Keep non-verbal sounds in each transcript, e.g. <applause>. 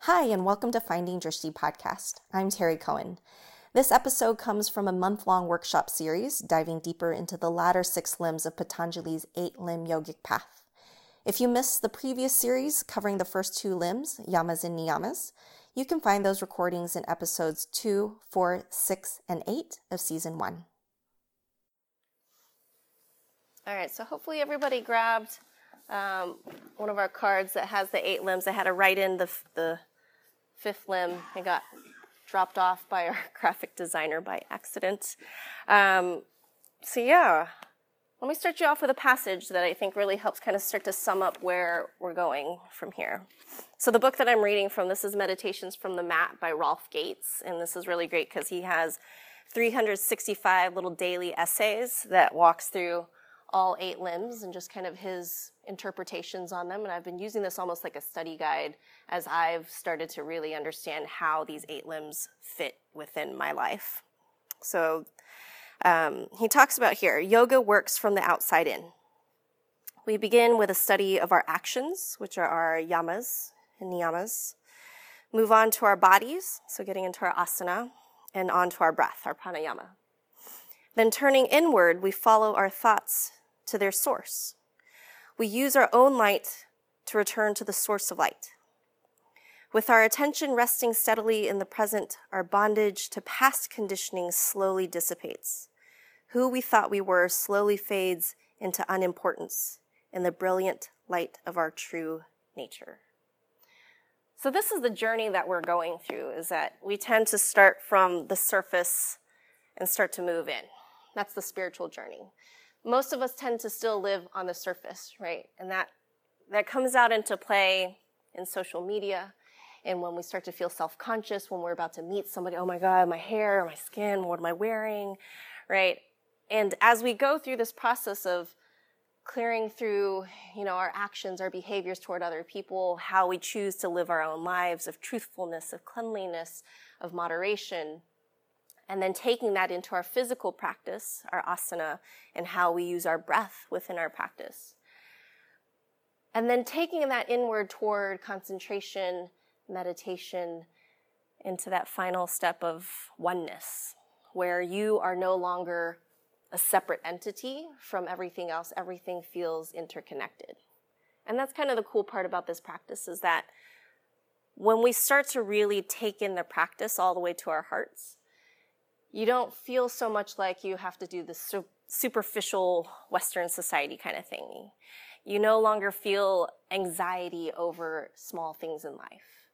Hi, and welcome to Finding Drishti podcast. I'm Terry Cohen. This episode comes from a month long workshop series diving deeper into the latter six limbs of Patanjali's eight limb yogic path. If you missed the previous series covering the first two limbs, yamas and niyamas, you can find those recordings in episodes 2, 4, 6, and 8 of season 1. All right, so hopefully everybody grabbed um, one of our cards that has the eight limbs. I had to write in the, the fifth limb. It got dropped off by our <laughs> graphic designer by accident. Um, so, yeah, let me start you off with a passage that I think really helps kind of start to sum up where we're going from here. So, the book that I'm reading from, this is Meditations from the Mat by Rolf Gates. And this is really great because he has 365 little daily essays that walks through all eight limbs and just kind of his interpretations on them. And I've been using this almost like a study guide as I've started to really understand how these eight limbs fit within my life. So um, he talks about here yoga works from the outside in. We begin with a study of our actions, which are our yamas and niyamas. Move on to our bodies, so getting into our asana, and on to our breath, our pranayama. Then turning inward, we follow our thoughts to their source. We use our own light to return to the source of light. With our attention resting steadily in the present, our bondage to past conditioning slowly dissipates. Who we thought we were slowly fades into unimportance in the brilliant light of our true nature. So this is the journey that we're going through is that we tend to start from the surface and start to move in. That's the spiritual journey most of us tend to still live on the surface, right? And that that comes out into play in social media and when we start to feel self-conscious when we're about to meet somebody, oh my god, my hair, my skin, what am I wearing? Right? And as we go through this process of clearing through, you know, our actions, our behaviors toward other people, how we choose to live our own lives of truthfulness, of cleanliness, of moderation, and then taking that into our physical practice, our asana, and how we use our breath within our practice. And then taking that inward toward concentration, meditation, into that final step of oneness, where you are no longer a separate entity from everything else. Everything feels interconnected. And that's kind of the cool part about this practice is that when we start to really take in the practice all the way to our hearts, you don't feel so much like you have to do the su- superficial Western society kind of thing. You no longer feel anxiety over small things in life.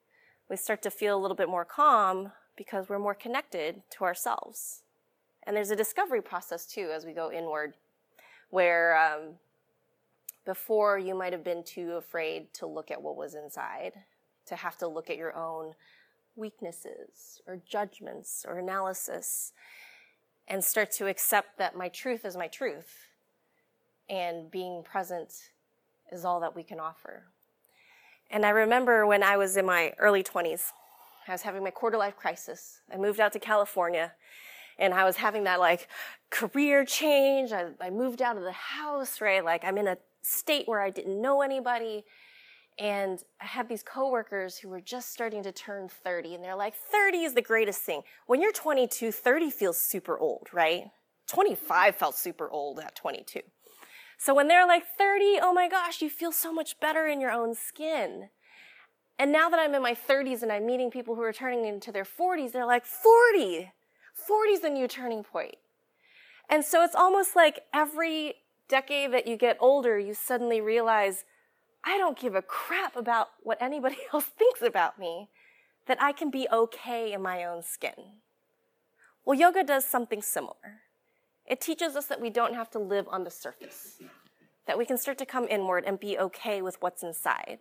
We start to feel a little bit more calm because we're more connected to ourselves. And there's a discovery process too as we go inward, where um, before you might have been too afraid to look at what was inside, to have to look at your own weaknesses or judgments or analysis and start to accept that my truth is my truth and being present is all that we can offer. And I remember when I was in my early 20s, I was having my quarter life crisis. I moved out to California and I was having that like career change. I, I moved out of the house, right? Like I'm in a state where I didn't know anybody and I had these coworkers who were just starting to turn 30, and they're like, 30 is the greatest thing. When you're 22, 30 feels super old, right? 25 felt super old at 22. So when they're like 30, oh my gosh, you feel so much better in your own skin. And now that I'm in my 30s and I'm meeting people who are turning into their 40s, they're like, 40! 40 is the new turning point. And so it's almost like every decade that you get older, you suddenly realize, I don't give a crap about what anybody <laughs> else thinks about me, that I can be okay in my own skin. Well, yoga does something similar. It teaches us that we don't have to live on the surface, that we can start to come inward and be okay with what's inside.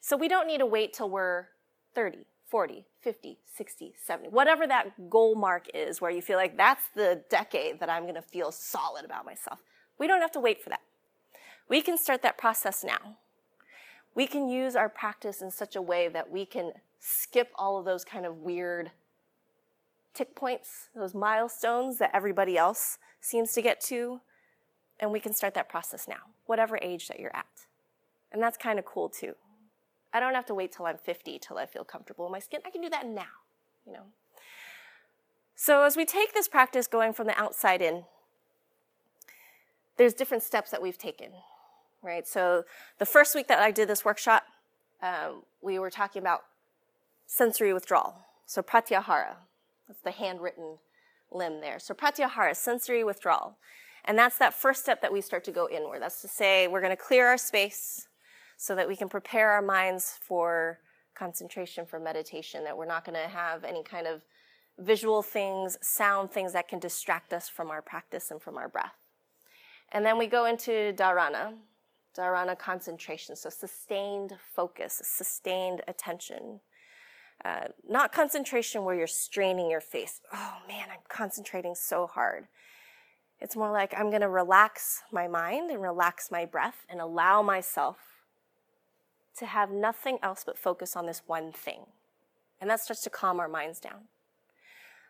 So we don't need to wait till we're 30, 40, 50, 60, 70, whatever that goal mark is where you feel like that's the decade that I'm going to feel solid about myself. We don't have to wait for that. We can start that process now. We can use our practice in such a way that we can skip all of those kind of weird tick points, those milestones that everybody else seems to get to, and we can start that process now, whatever age that you're at. And that's kind of cool too. I don't have to wait till I'm 50 till I feel comfortable in my skin. I can do that now, you know. So as we take this practice going from the outside in, there's different steps that we've taken, right? So the first week that I did this workshop, um, we were talking about sensory withdrawal. So pratyahara, that's the handwritten limb there. So pratyahara, sensory withdrawal. And that's that first step that we start to go inward. That's to say, we're going to clear our space so that we can prepare our minds for concentration, for meditation, that we're not going to have any kind of visual things, sound things that can distract us from our practice and from our breath. And then we go into dharana, dharana concentration, so sustained focus, sustained attention. Uh, not concentration where you're straining your face. Oh man, I'm concentrating so hard. It's more like I'm going to relax my mind and relax my breath and allow myself to have nothing else but focus on this one thing. And that starts to calm our minds down.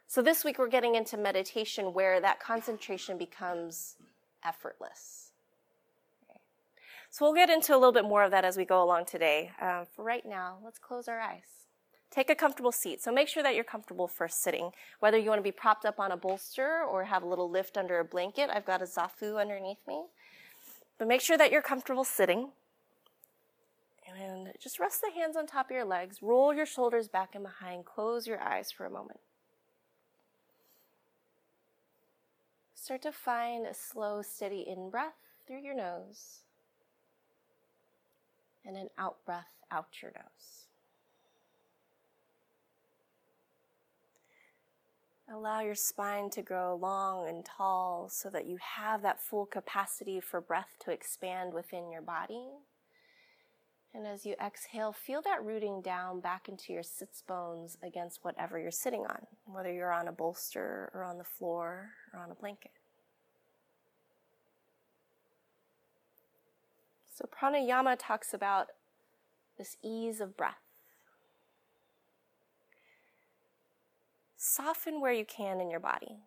So this week we're getting into meditation where that concentration becomes effortless. So we'll get into a little bit more of that as we go along today. Um, for right now, let's close our eyes. Take a comfortable seat. So make sure that you're comfortable first sitting. Whether you want to be propped up on a bolster or have a little lift under a blanket, I've got a zafu underneath me. But make sure that you're comfortable sitting. And just rest the hands on top of your legs. Roll your shoulders back and behind. Close your eyes for a moment. Start to find a slow, steady in breath through your nose and an out breath out your nose. Allow your spine to grow long and tall so that you have that full capacity for breath to expand within your body. And as you exhale, feel that rooting down back into your sits bones against whatever you're sitting on, whether you're on a bolster or on the floor or on a blanket. So, pranayama talks about this ease of breath. Soften where you can in your body.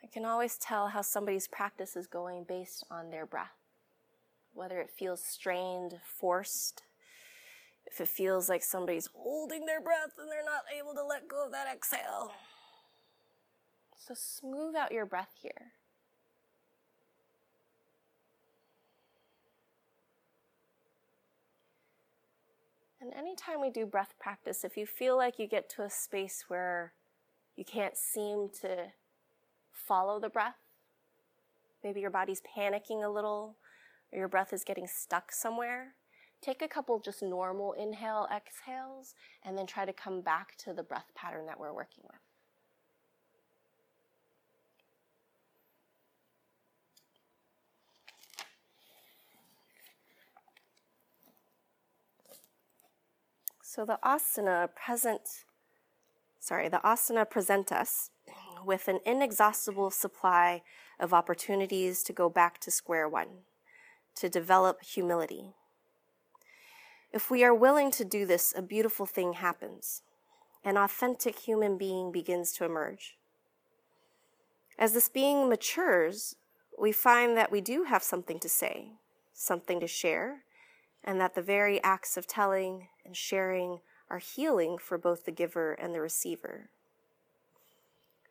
I can always tell how somebody's practice is going based on their breath, whether it feels strained, forced, if it feels like somebody's holding their breath and they're not able to let go of that exhale. So smooth out your breath here. And anytime we do breath practice, if you feel like you get to a space where you can't seem to follow the breath, maybe your body's panicking a little, or your breath is getting stuck somewhere, take a couple just normal inhale, exhales, and then try to come back to the breath pattern that we're working with. So the asana present, sorry, the asana present us with an inexhaustible supply of opportunities to go back to square one, to develop humility. If we are willing to do this, a beautiful thing happens. An authentic human being begins to emerge. As this being matures, we find that we do have something to say, something to share, and that the very acts of telling and sharing are healing for both the giver and the receiver.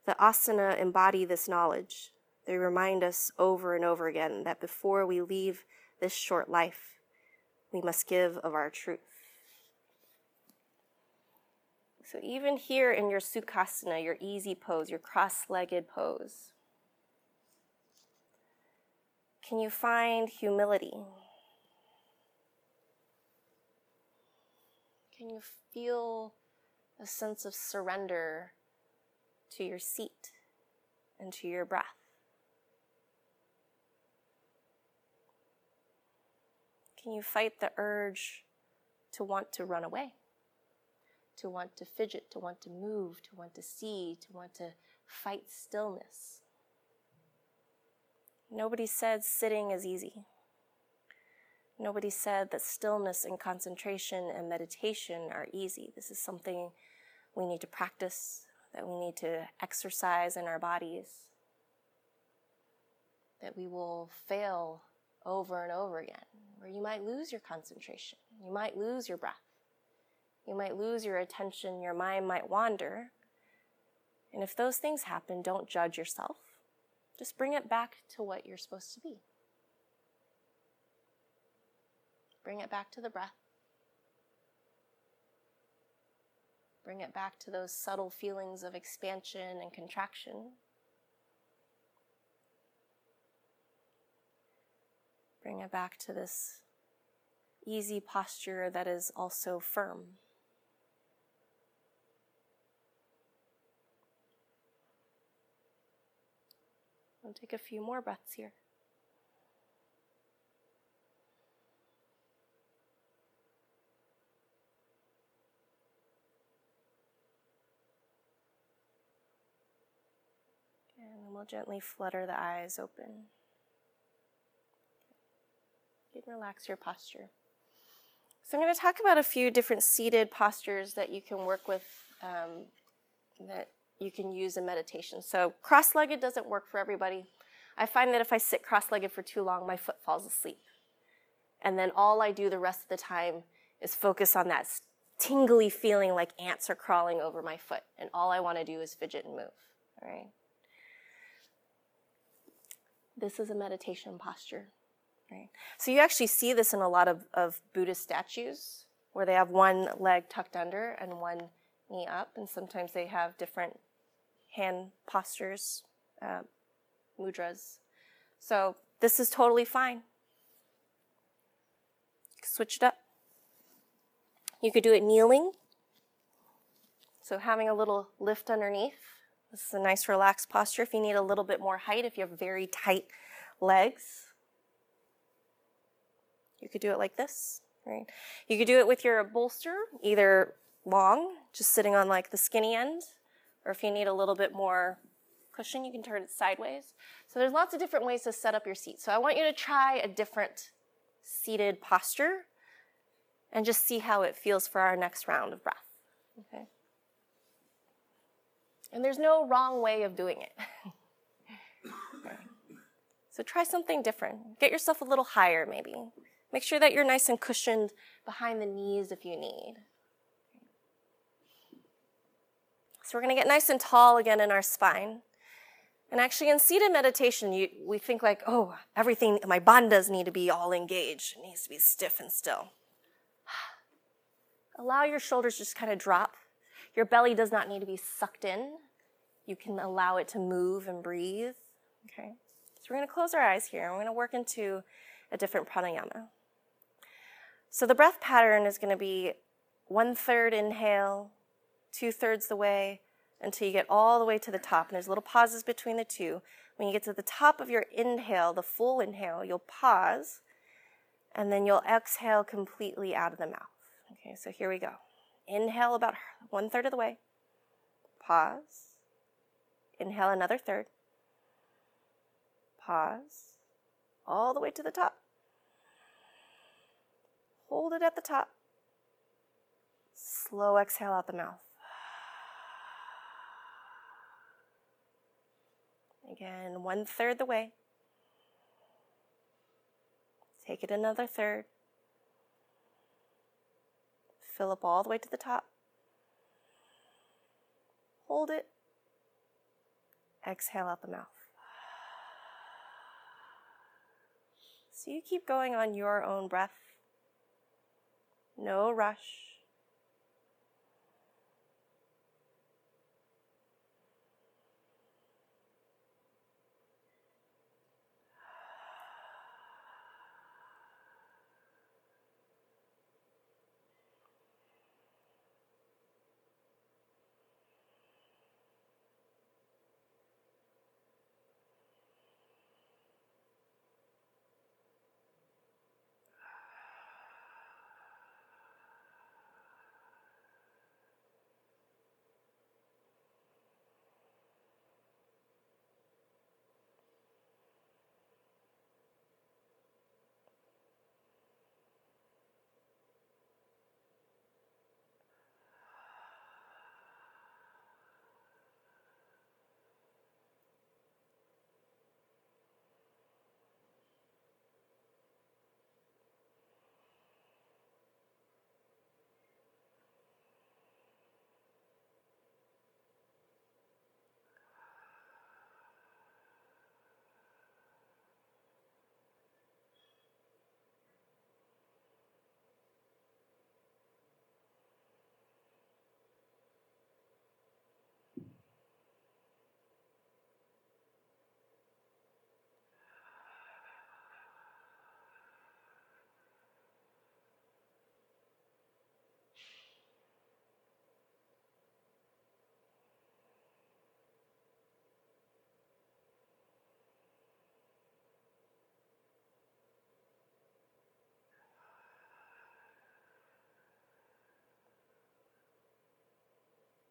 The asana embody this knowledge. They remind us over and over again that before we leave this short life, we must give of our truth. So, even here in your sukhasana, your easy pose, your cross legged pose, can you find humility? Can you feel a sense of surrender to your seat and to your breath? Can you fight the urge to want to run away? To want to fidget, to want to move, to want to see, to want to fight stillness? Nobody said sitting is easy. Nobody said that stillness and concentration and meditation are easy. This is something we need to practice, that we need to exercise in our bodies, that we will fail over and over again, where you might lose your concentration, you might lose your breath, you might lose your attention, your mind might wander. And if those things happen, don't judge yourself. Just bring it back to what you're supposed to be. Bring it back to the breath. Bring it back to those subtle feelings of expansion and contraction. Bring it back to this easy posture that is also firm. I'll take a few more breaths here. And we'll gently flutter the eyes open. You can relax your posture. So, I'm going to talk about a few different seated postures that you can work with um, that you can use in meditation. So, cross legged doesn't work for everybody. I find that if I sit cross legged for too long, my foot falls asleep. And then all I do the rest of the time is focus on that tingly feeling like ants are crawling over my foot. And all I want to do is fidget and move. All right. This is a meditation posture. Right. So you actually see this in a lot of, of Buddhist statues where they have one leg tucked under and one knee up, and sometimes they have different hand postures, uh, mudras. So this is totally fine. Switch it up. You could do it kneeling. So having a little lift underneath. This is a nice relaxed posture if you need a little bit more height, if you have very tight legs. You could do it like this, right? You could do it with your bolster, either long, just sitting on like the skinny end, or if you need a little bit more cushion, you can turn it sideways. So there's lots of different ways to set up your seat. So I want you to try a different seated posture and just see how it feels for our next round of breath. Okay? And there's no wrong way of doing it. <laughs> So try something different. Get yourself a little higher, maybe. Make sure that you're nice and cushioned behind the knees if you need. So we're going to get nice and tall again in our spine. And actually, in seated meditation, you, we think like, oh, everything, my bandhas need to be all engaged. It needs to be stiff and still. <sighs> Allow your shoulders just kind of drop. Your belly does not need to be sucked in. You can allow it to move and breathe. Okay? So we're going to close our eyes here and we're going to work into a different pranayama. So the breath pattern is going to be one third inhale, two thirds the way until you get all the way to the top. And there's little pauses between the two. When you get to the top of your inhale, the full inhale, you'll pause and then you'll exhale completely out of the mouth. Okay, so here we go. Inhale about one third of the way. Pause. Inhale another third. Pause. All the way to the top. Hold it at the top. Slow exhale out the mouth. Again, one third the way. Take it another third. Fill up all the way to the top. Hold it. Exhale out the mouth. So you keep going on your own breath. No rush.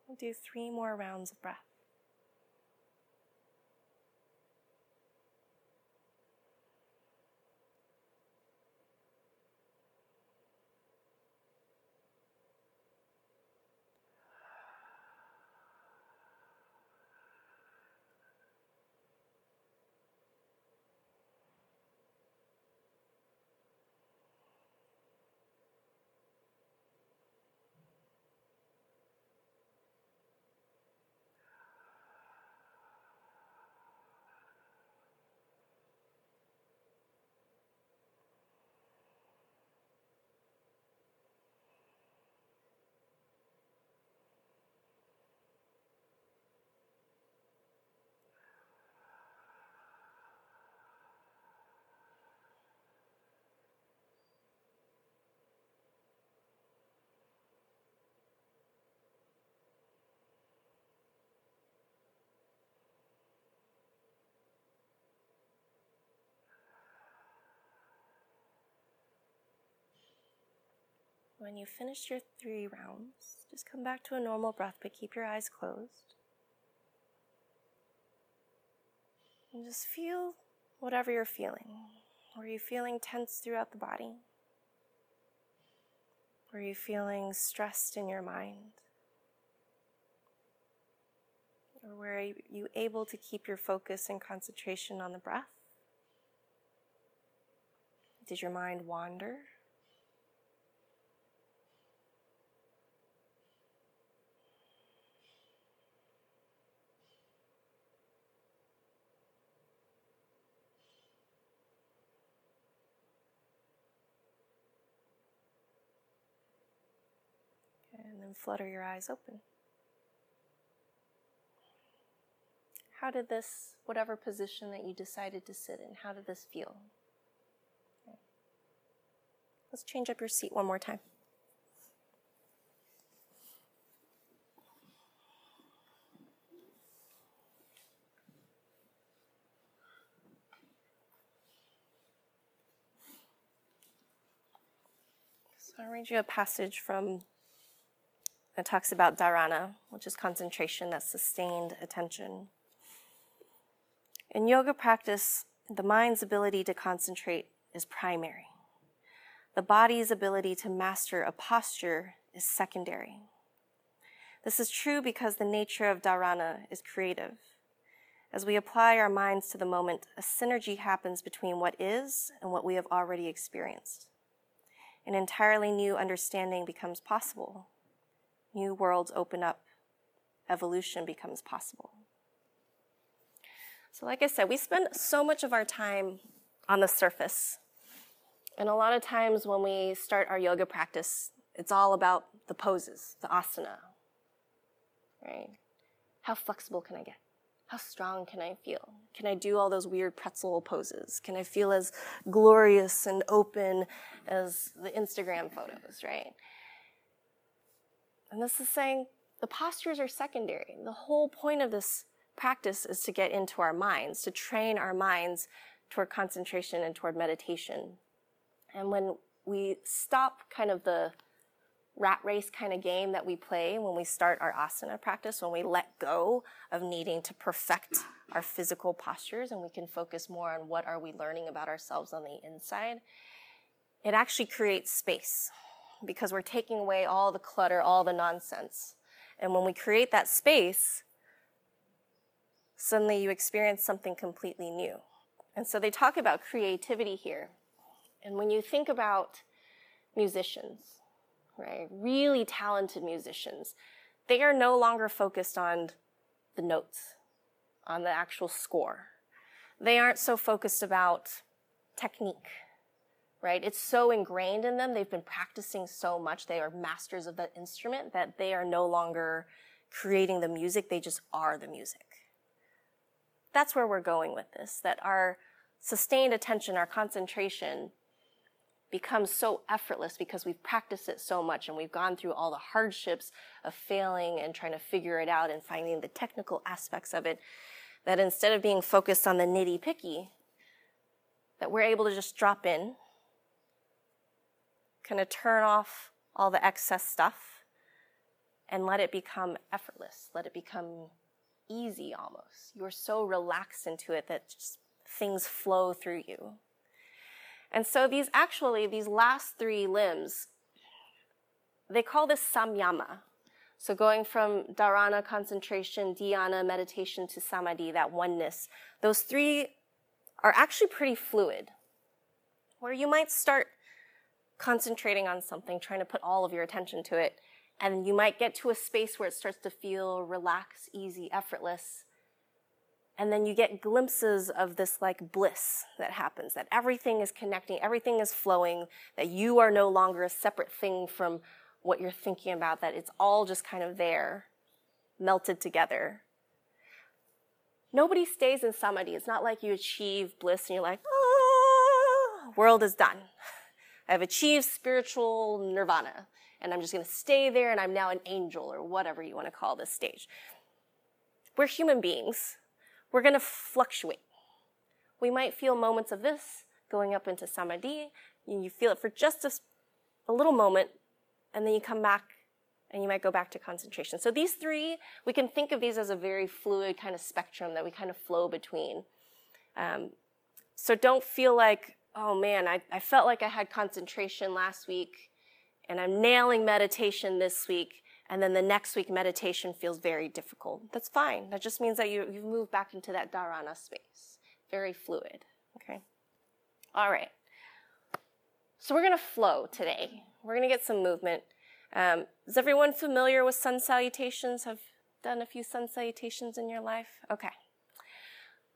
We'll do three more rounds of breath. When you finish your three rounds, just come back to a normal breath, but keep your eyes closed. And just feel whatever you're feeling. Were you feeling tense throughout the body? Were you feeling stressed in your mind? Or were you able to keep your focus and concentration on the breath? Did your mind wander? Flutter your eyes open. How did this, whatever position that you decided to sit in, how did this feel? Let's change up your seat one more time. So I'll read you a passage from it talks about dharana, which is concentration, that's sustained attention. In yoga practice, the mind's ability to concentrate is primary. The body's ability to master a posture is secondary. This is true because the nature of dharana is creative. As we apply our minds to the moment, a synergy happens between what is and what we have already experienced. An entirely new understanding becomes possible new worlds open up, evolution becomes possible. So, like I said, we spend so much of our time on the surface. And a lot of times when we start our yoga practice, it's all about the poses, the asana, right? How flexible can I get? How strong can I feel? Can I do all those weird pretzel poses? Can I feel as glorious and open as the Instagram photos, right? And this is saying the postures are secondary. The whole point of this practice is to get into our minds, to train our minds toward concentration and toward meditation. And when we stop kind of the rat race kind of game that we play when we start our asana practice, when we let go of needing to perfect our physical postures and we can focus more on what are we learning about ourselves on the inside, it actually creates space because we're taking away all the clutter, all the nonsense. And when we create that space, suddenly you experience something completely new. And so they talk about creativity here. And when you think about musicians, right, really talented musicians, they are no longer focused on the notes, on the actual score. They aren't so focused about technique right? It's so ingrained in them. They've been practicing so much. They are masters of that instrument that they are no longer creating the music. They just are the music. That's where we're going with this, that our sustained attention, our concentration becomes so effortless because we've practiced it so much and we've gone through all the hardships of failing and trying to figure it out and finding the technical aspects of it that instead of being focused on the nitty picky, that we're able to just drop in kind of turn off all the excess stuff and let it become effortless. Let it become easy almost. You're so relaxed into it that just things flow through you. And so these actually, these last three limbs, they call this samyama. So going from dharana, concentration, dhyana, meditation to samadhi, that oneness, those three are actually pretty fluid. Where you might start concentrating on something, trying to put all of your attention to it, and you might get to a space where it starts to feel relaxed, easy, effortless. And then you get glimpses of this like bliss that happens, that everything is connecting, everything is flowing, that you are no longer a separate thing from what you're thinking about, that it's all just kind of there, melted together. Nobody stays in samadhi. It's not like you achieve bliss and you're like, oh, world is done. <laughs> I've achieved spiritual nirvana and I'm just going to stay there and I'm now an angel or whatever you want to call this stage. We're human beings. We're going to fluctuate. We might feel moments of this going up into samadhi. and You feel it for just a, a little moment and then you come back and you might go back to concentration. So these three, we can think of these as a very fluid kind of spectrum that we kind of flow between. Um, so don't feel like, oh man, I, I felt like I had concentration last week and I'm nailing meditation this week, and then the next week meditation feels very difficult. That's fine. That just means that you, you've moved back into that dharana space. Very fluid. Okay? All right. So we're going to flow today. We're going to get some movement. Um, is everyone familiar with sun salutations? Have done a few sun salutations in your life? Okay.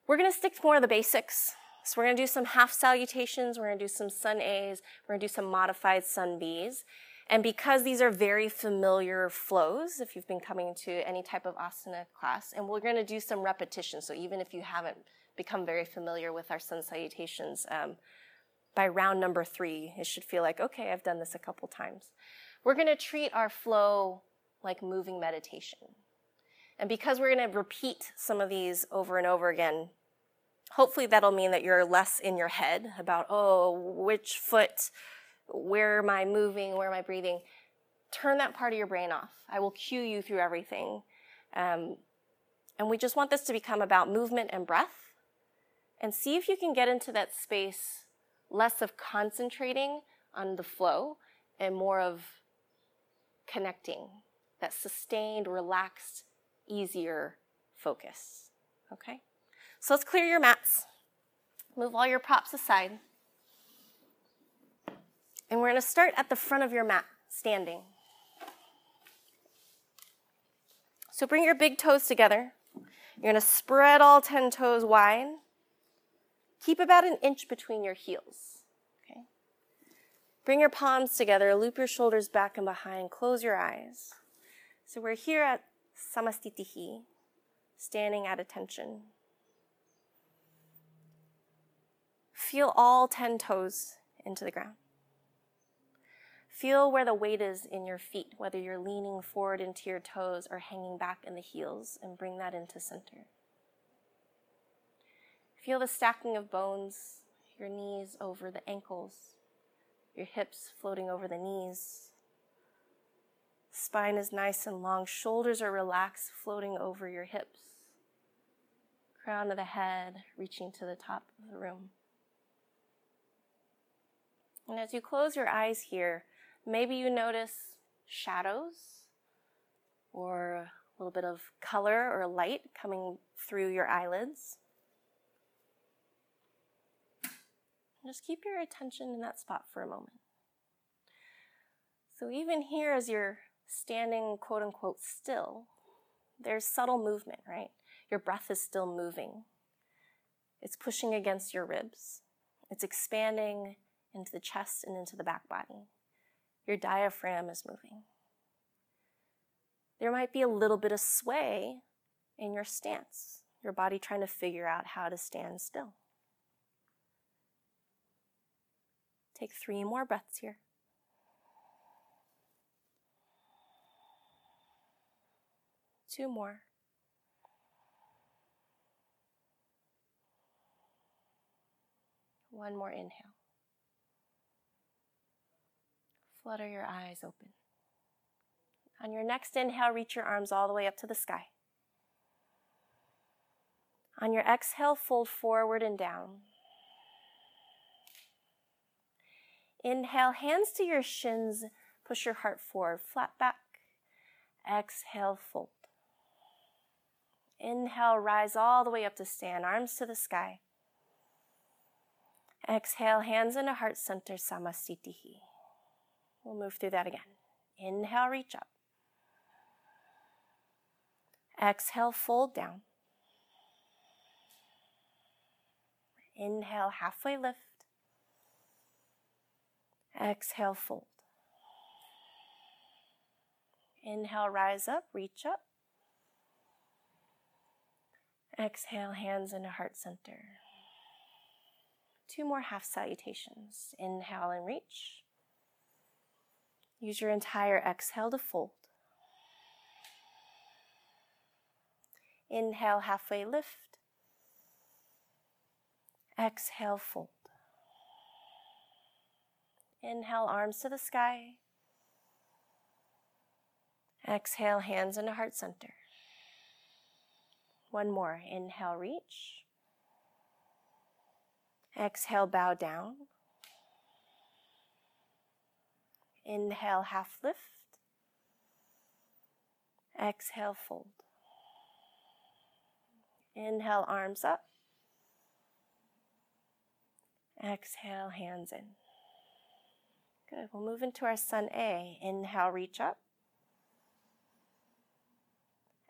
We're going to stick to more of the basics. So we're going to do some half salutations. We're going to do some sun A's. We're going to do some modified sun B's. And because these are very familiar flows, if you've been coming to any type of asana class, and we're going to do some repetition. So even if you haven't become very familiar with our sun salutations, um, by round number three, it should feel like, okay, I've done this a couple times. We're going to treat our flow like moving meditation. And because we're going to repeat some of these over and over again, hopefully that'll mean that you're less in your head about, oh, which foot, where am I moving, where am I breathing. Turn that part of your brain off. I will cue you through everything. Um, and we just want this to become about movement and breath. And see if you can get into that space less of concentrating on the flow and more of connecting, that sustained, relaxed, easier focus. Okay? So let's clear your mats. Move all your props aside. And we're going to start at the front of your mat, standing. So bring your big toes together. You're going to spread all 10 toes wide. Keep about an inch between your heels. Okay? Bring your palms together, loop your shoulders back and behind, close your eyes. So we're here at Samasthiti, standing at attention. Feel all 10 toes into the ground. Feel where the weight is in your feet, whether you're leaning forward into your toes or hanging back in the heels, and bring that into center. Feel the stacking of bones, your knees over the ankles, your hips floating over the knees. Spine is nice and long, shoulders are relaxed, floating over your hips. Crown of the head reaching to the top of the room. And as you close your eyes here, maybe you notice shadows or a little bit of color or light coming through your eyelids. just keep your attention in that spot for a moment. So, even here, as you're standing quote unquote still, there's subtle movement, right? Your breath is still moving. It's pushing against your ribs. It's expanding into the chest and into the back body. Your diaphragm is moving. There might be a little bit of sway in your stance, your body trying to figure out how to stand still. Take three more breaths here. Two more. One more inhale. Flutter your eyes open. On your next inhale, reach your arms all the way up to the sky. On your exhale, fold forward and down. Inhale, hands to your shins, push your heart forward, flat back. Exhale, fold. Inhale, rise all the way up to stand, arms to the sky. Exhale, hands in a heart center, samasthiti. We'll move through that again. Inhale, reach up. Exhale, fold down. Inhale, halfway lift. Exhale, fold. Inhale, rise up, reach up. Exhale, hands in a heart center. Two more half salutations. Inhale and reach. Use your entire exhale to fold. Inhale, halfway lift. Exhale, fold. Inhale, arms to the sky. Exhale, hands in a heart center. One more. Inhale, reach. Exhale, bow down. Inhale, half lift. Exhale, fold. Inhale, arms up. Exhale, hands in. Good. We'll move into our Sun A. Inhale, reach up.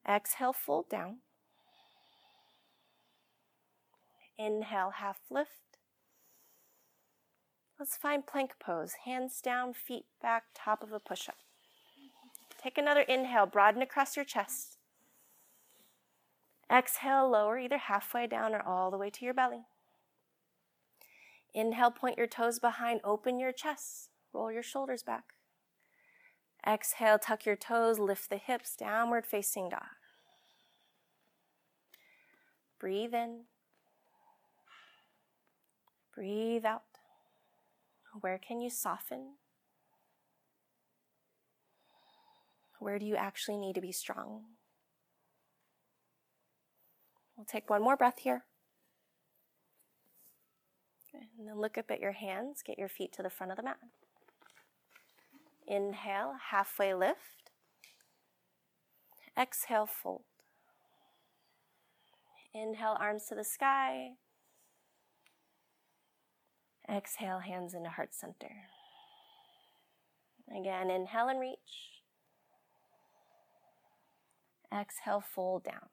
Exhale, fold down. Inhale, half lift. Let's find plank pose. Hands down, feet back, top of a push up. Take another inhale, broaden across your chest. Exhale, lower either halfway down or all the way to your belly. Inhale, point your toes behind, open your chest, roll your shoulders back. Exhale, tuck your toes, lift the hips, downward facing dog. Breathe in. Breathe out. Where can you soften? Where do you actually need to be strong? We'll take one more breath here. And then look up at your hands. Get your feet to the front of the mat. Inhale, halfway lift. Exhale, fold. Inhale, arms to the sky. Exhale, hands into heart center. Again, inhale and reach. Exhale, fold down.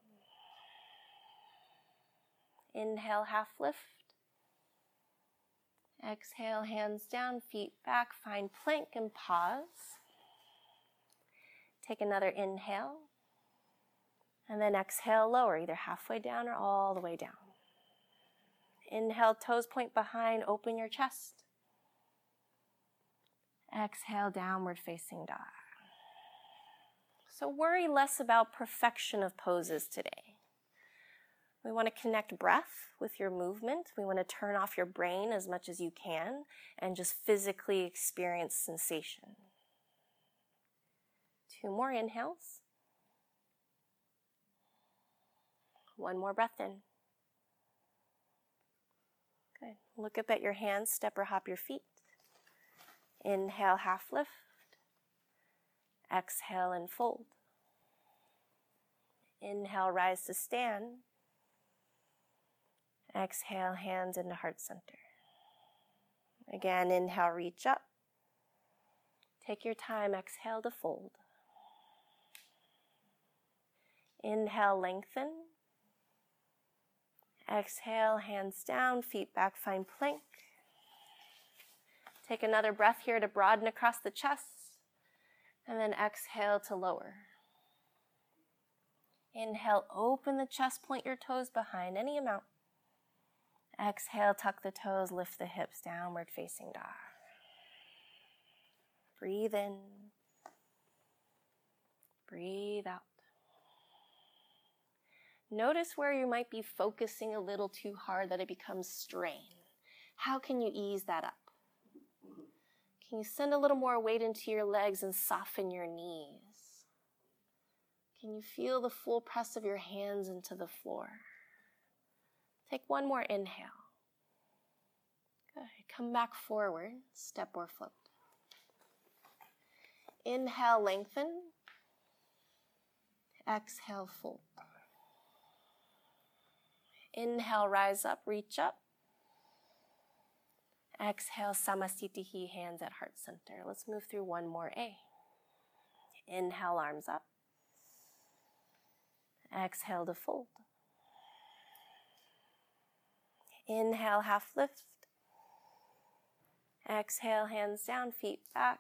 Inhale, half lift. Exhale, hands down, feet back. Find plank and pause. Take another inhale. And then exhale, lower, either halfway down or all the way down. Inhale, toes point behind, open your chest. Exhale, downward facing dog. So worry less about perfection of poses today. We want to connect breath with your movement. We want to turn off your brain as much as you can and just physically experience sensation. Two more inhales. One more breath in. Good. Look up at your hands, step or hop your feet. Inhale, half lift. Exhale and fold. Inhale, rise to stand. Exhale, hands into heart center. Again, inhale, reach up. Take your time, exhale to fold. Inhale, lengthen. Exhale, hands down, feet back, find plank. Take another breath here to broaden across the chest. And then exhale to lower. Inhale, open the chest, point your toes behind any amount. Exhale, tuck the toes, lift the hips, downward facing dog. Breathe in. Breathe out. Notice where you might be focusing a little too hard that it becomes strain. How can you ease that up? Can you send a little more weight into your legs and soften your knees? Can you feel the full press of your hands into the floor? Take one more inhale. Good. Come back forward, step or float. Inhale, lengthen. Exhale, fold. Inhale, rise up, reach up. Exhale, Samasthiti, hands at heart center. Let's move through one more A. Inhale, arms up. Exhale to fold. Inhale, half lift. Exhale, hands down, feet back.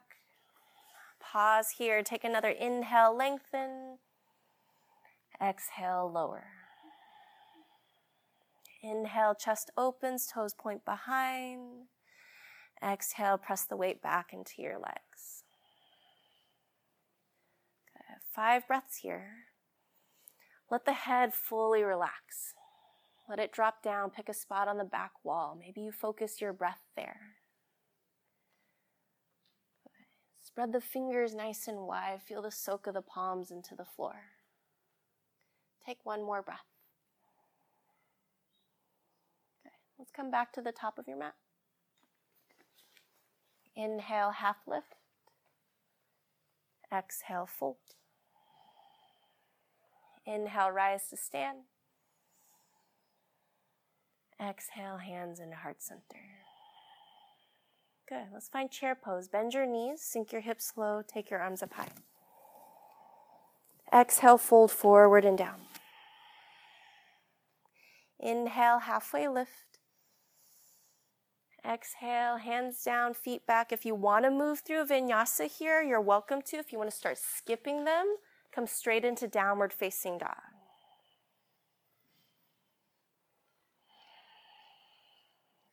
Pause here. Take another inhale, lengthen. Exhale, lower. Inhale, chest opens, toes point behind. Exhale, press the weight back into your legs. Five breaths here. Let the head fully relax. Let it drop down. Pick a spot on the back wall. Maybe you focus your breath there. Spread the fingers nice and wide. Feel the soak of the palms into the floor. Take one more breath. Okay, let's come back to the top of your mat. Inhale, half lift. Exhale, fold. Inhale, rise to stand. Exhale, hands into heart center. Good. Let's find chair pose. Bend your knees, sink your hips low, take your arms up high. Exhale, fold forward and down. Inhale, halfway lift. Exhale, hands down, feet back. If you want to move through vinyasa here, you're welcome to. If you want to start skipping them, come straight into downward facing dog.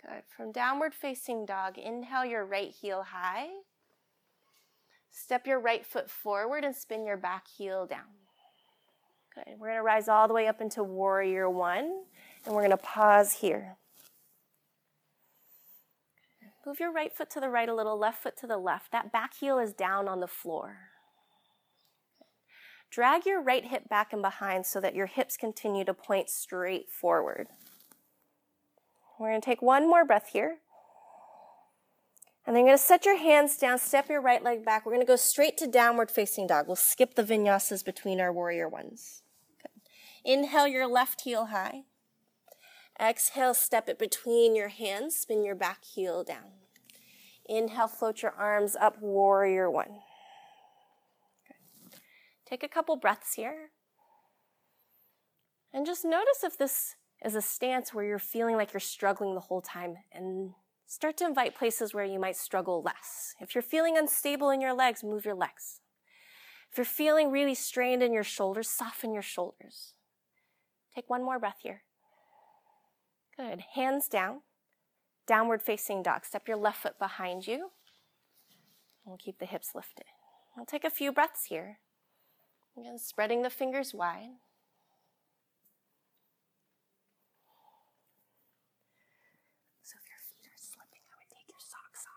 Good. From downward facing dog, inhale your right heel high. Step your right foot forward and spin your back heel down. Good. We're going to rise all the way up into warrior one, and we're going to pause here. Move your right foot to the right a little, left foot to the left. That back heel is down on the floor. Drag your right hip back and behind so that your hips continue to point straight forward. We're going to take one more breath here. And then you're going to set your hands down, step your right leg back. We're going to go straight to downward facing dog. We'll skip the vinyasas between our warrior ones. Good. Inhale your left heel high. Exhale, step it between your hands, spin your back heel down. Inhale, float your arms up, warrior one. Good. Take a couple breaths here. And just notice if this is a stance where you're feeling like you're struggling the whole time and start to invite places where you might struggle less. If you're feeling unstable in your legs, move your legs. If you're feeling really strained in your shoulders, soften your shoulders. Take one more breath here. Good. Hands down. Downward facing dog. Step your left foot behind you. We'll keep the hips lifted. We'll take a few breaths here. Again, spreading the fingers wide. So if your feet are slipping, I would take your socks off.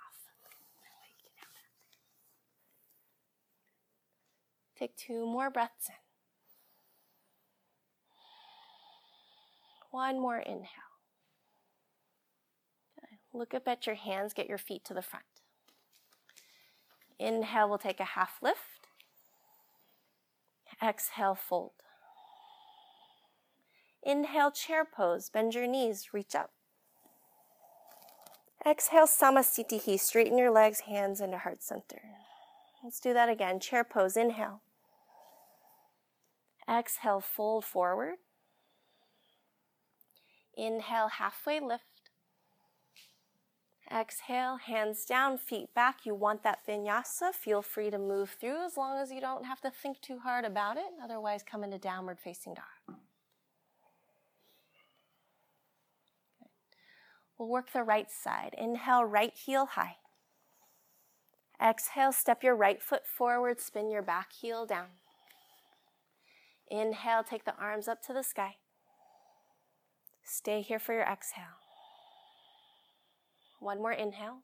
Take two more breaths in. One more inhale. Look up at your hands, get your feet to the front. Inhale, we'll take a half lift. Exhale, fold. Inhale, chair pose, bend your knees, reach up. Exhale, Samasthiti, straighten your legs, hands into heart center. Let's do that again. Chair pose, inhale. Exhale, fold forward. Inhale, halfway lift. Exhale, hands down, feet back. You want that vinyasa. Feel free to move through as long as you don't have to think too hard about it. Otherwise, come into downward facing dog. We'll work the right side. Inhale, right heel high. Exhale, step your right foot forward, spin your back heel down. Inhale, take the arms up to the sky. Stay here for your exhale. One more inhale.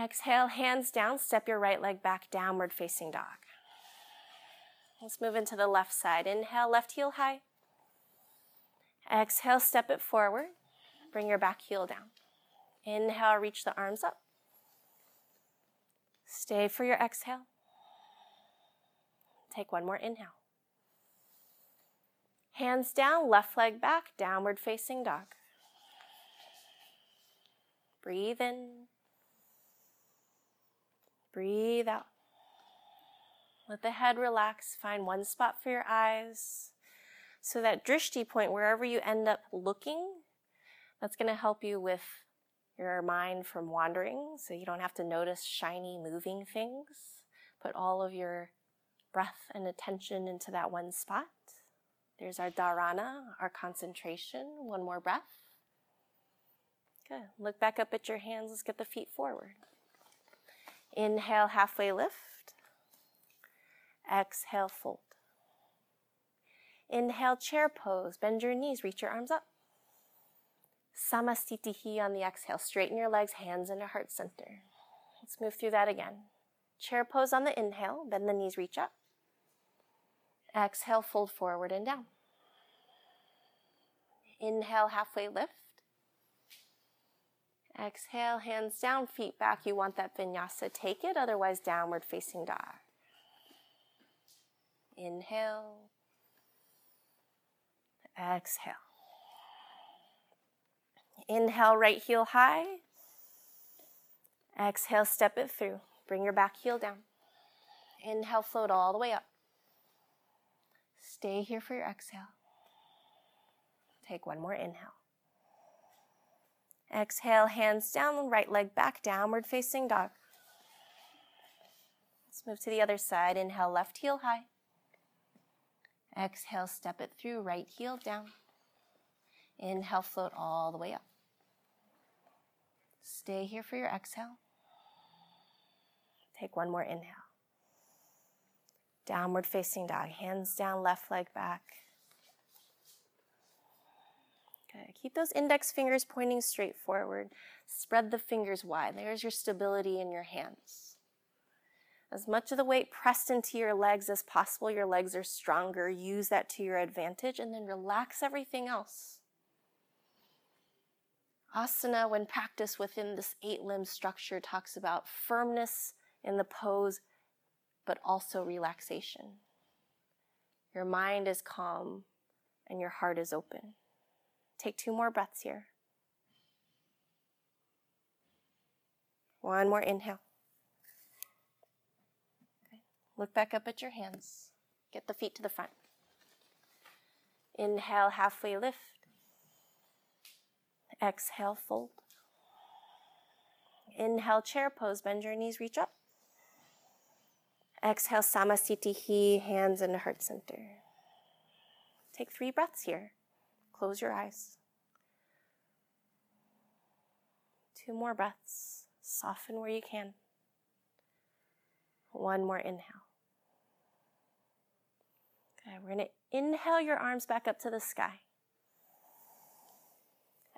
Exhale, hands down, step your right leg back, downward facing dog. Let's move into the left side. Inhale, left heel high. Exhale, step it forward. Bring your back heel down. Inhale, reach the arms up. Stay for your exhale. Take one more inhale. Hands down, left leg back, downward facing dog. Breathe in. Breathe out. Let the head relax. Find one spot for your eyes. So that drishti point, wherever you end up looking, that's going to help you with your mind from wandering. So you don't have to notice shiny moving things. Put all of your breath and attention into that one spot. There's our dharana, our concentration. One more breath. Good. Look back up at your hands. Let's get the feet forward. Inhale, halfway lift. Exhale, fold. Inhale, chair pose. Bend your knees, reach your arms up. Samasthiti on the exhale. Straighten your legs, hands into heart center. Let's move through that again. Chair pose on the inhale. Bend the knees, reach up. Exhale, fold forward and down. Inhale, halfway lift. Exhale, hands down, feet back. You want that vinyasa, take it, otherwise, downward facing dog. Inhale. Exhale. Inhale, right heel high. Exhale, step it through. Bring your back heel down. Inhale, float all the way up. Stay here for your exhale. Take one more inhale. Exhale, hands down, right leg back, downward facing dog. Let's move to the other side. Inhale, left heel high. Exhale, step it through, right heel down. Inhale, float all the way up. Stay here for your exhale. Take one more inhale. Downward facing dog, hands down, left leg back. Okay, keep those index fingers pointing straight forward. Spread the fingers wide. There's your stability in your hands. As much of the weight pressed into your legs as possible, your legs are stronger. Use that to your advantage and then relax everything else. Asana, when practiced within this eight limb structure, talks about firmness in the pose, but also relaxation. Your mind is calm and your heart is open. Take two more breaths here. One more inhale. Look back up at your hands. Get the feet to the front. Inhale, halfway lift. Exhale, fold. Inhale, chair pose. Bend your knees, reach up. Exhale, Samasthiti, hands in the heart center. Take three breaths here. Close your eyes. Two more breaths. Soften where you can. One more inhale. Okay, we're going to inhale your arms back up to the sky.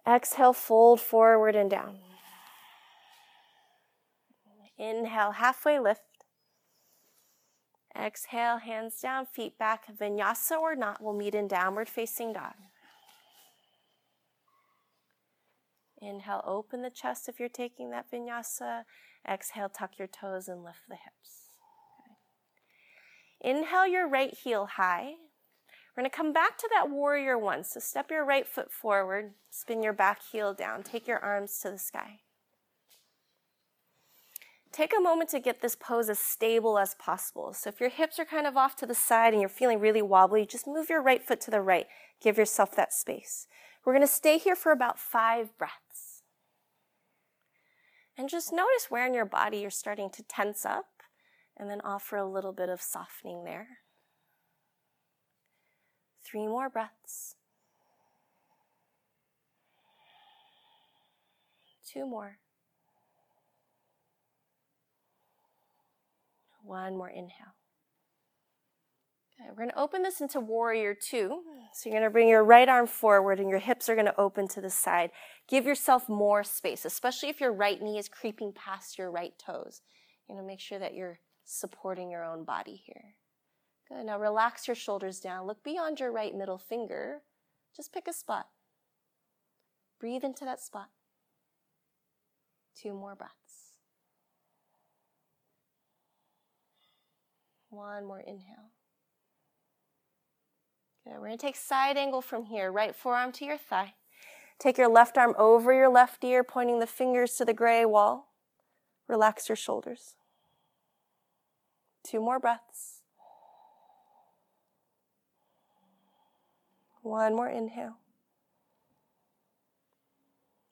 Exhale, fold forward and down. Inhale, halfway lift. Exhale, hands down, feet back. Vinyasa or not, we'll meet in downward facing dog. Inhale, open the chest if you're taking that vinyasa. Exhale, tuck your toes and lift the hips. Okay. Inhale your right heel high. We're going to come back to that warrior one. So step your right foot forward, spin your back heel down, take your arms to the sky. Take a moment to get this pose as stable as possible. So if your hips are kind of off to the side and you're feeling really wobbly, just move your right foot to the right. Give yourself that space. We're going to stay here for about five breaths. And just notice where in your body you're starting to tense up and then offer a little bit of softening there. Three more breaths. Two more. One more inhale. We're going to open this into warrior two. So you're going to bring your right arm forward and your hips are going to open to the side. Give yourself more space, especially if your right knee is creeping past your right toes. You know, make sure that you're supporting your own body here. Good. Now relax your shoulders down. Look beyond your right middle finger. Just pick a spot. Breathe into that spot. Two more breaths. One more inhale. Good. We're going to take side angle from here, right forearm to your thigh. Take your left arm over your left ear, pointing the fingers to the gray wall. Relax your shoulders. Two more breaths. One more inhale.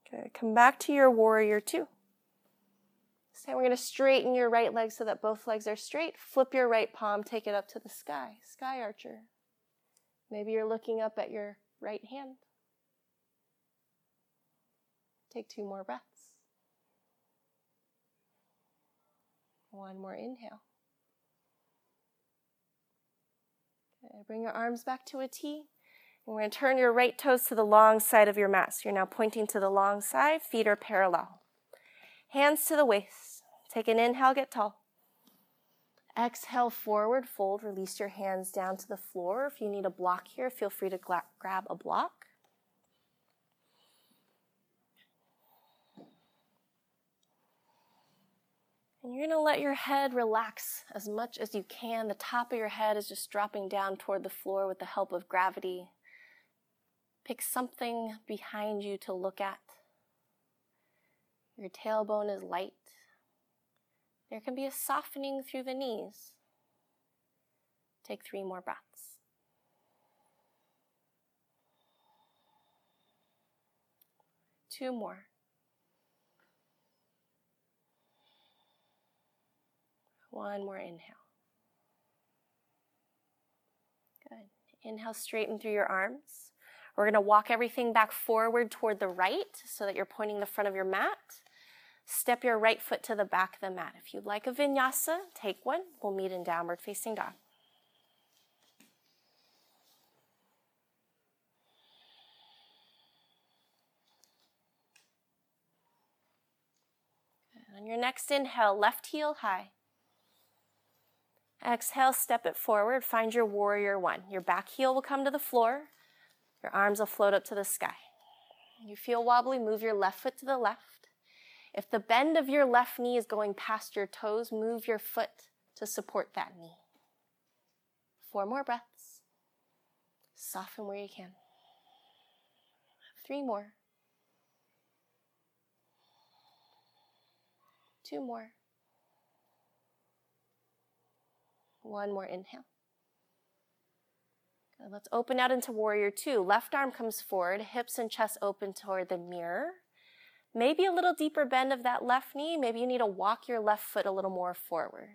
Good. Come back to your warrior two. So we're going to straighten your right leg so that both legs are straight. Flip your right palm, take it up to the sky. Sky archer. Maybe you're looking up at your right hand. Take two more breaths. One more inhale. Okay, bring your arms back to a T. And we're going to turn your right toes to the long side of your mat. So you're now pointing to the long side, feet are parallel. Hands to the waist. Take an inhale, get tall. Exhale, forward fold. Release your hands down to the floor. If you need a block here, feel free to gra- grab a block. And you're going to let your head relax as much as you can. The top of your head is just dropping down toward the floor with the help of gravity. Pick something behind you to look at. Your tailbone is light. There can be a softening through the knees. Take three more breaths. Two more. One more inhale. Good. Inhale, straighten through your arms. We're going to walk everything back forward toward the right so that you're pointing the front of your mat. Step your right foot to the back of the mat. If you'd like a vinyasa, take one. We'll meet in downward facing dog. On your next inhale, left heel high. Exhale, step it forward. Find your warrior one. Your back heel will come to the floor. Your arms will float up to the sky. You feel wobbly, move your left foot to the left. If the bend of your left knee is going past your toes, move your foot to support that knee. Four more breaths. Soften where you can. Three more. Two more. One more inhale. Good. Let's open out into warrior two. Left arm comes forward, hips and chest open toward the mirror. Maybe a little deeper bend of that left knee. Maybe you need to walk your left foot a little more forward.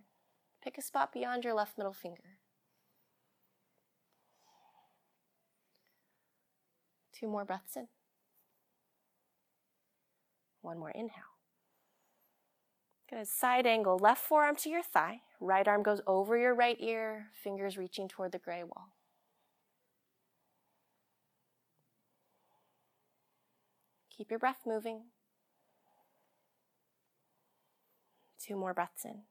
Pick a spot beyond your left middle finger. Two more breaths in. One more inhale. Good. Side angle. Left forearm to your thigh. Right arm goes over your right ear, fingers reaching toward the gray wall. Keep your breath moving. Two more breaths in.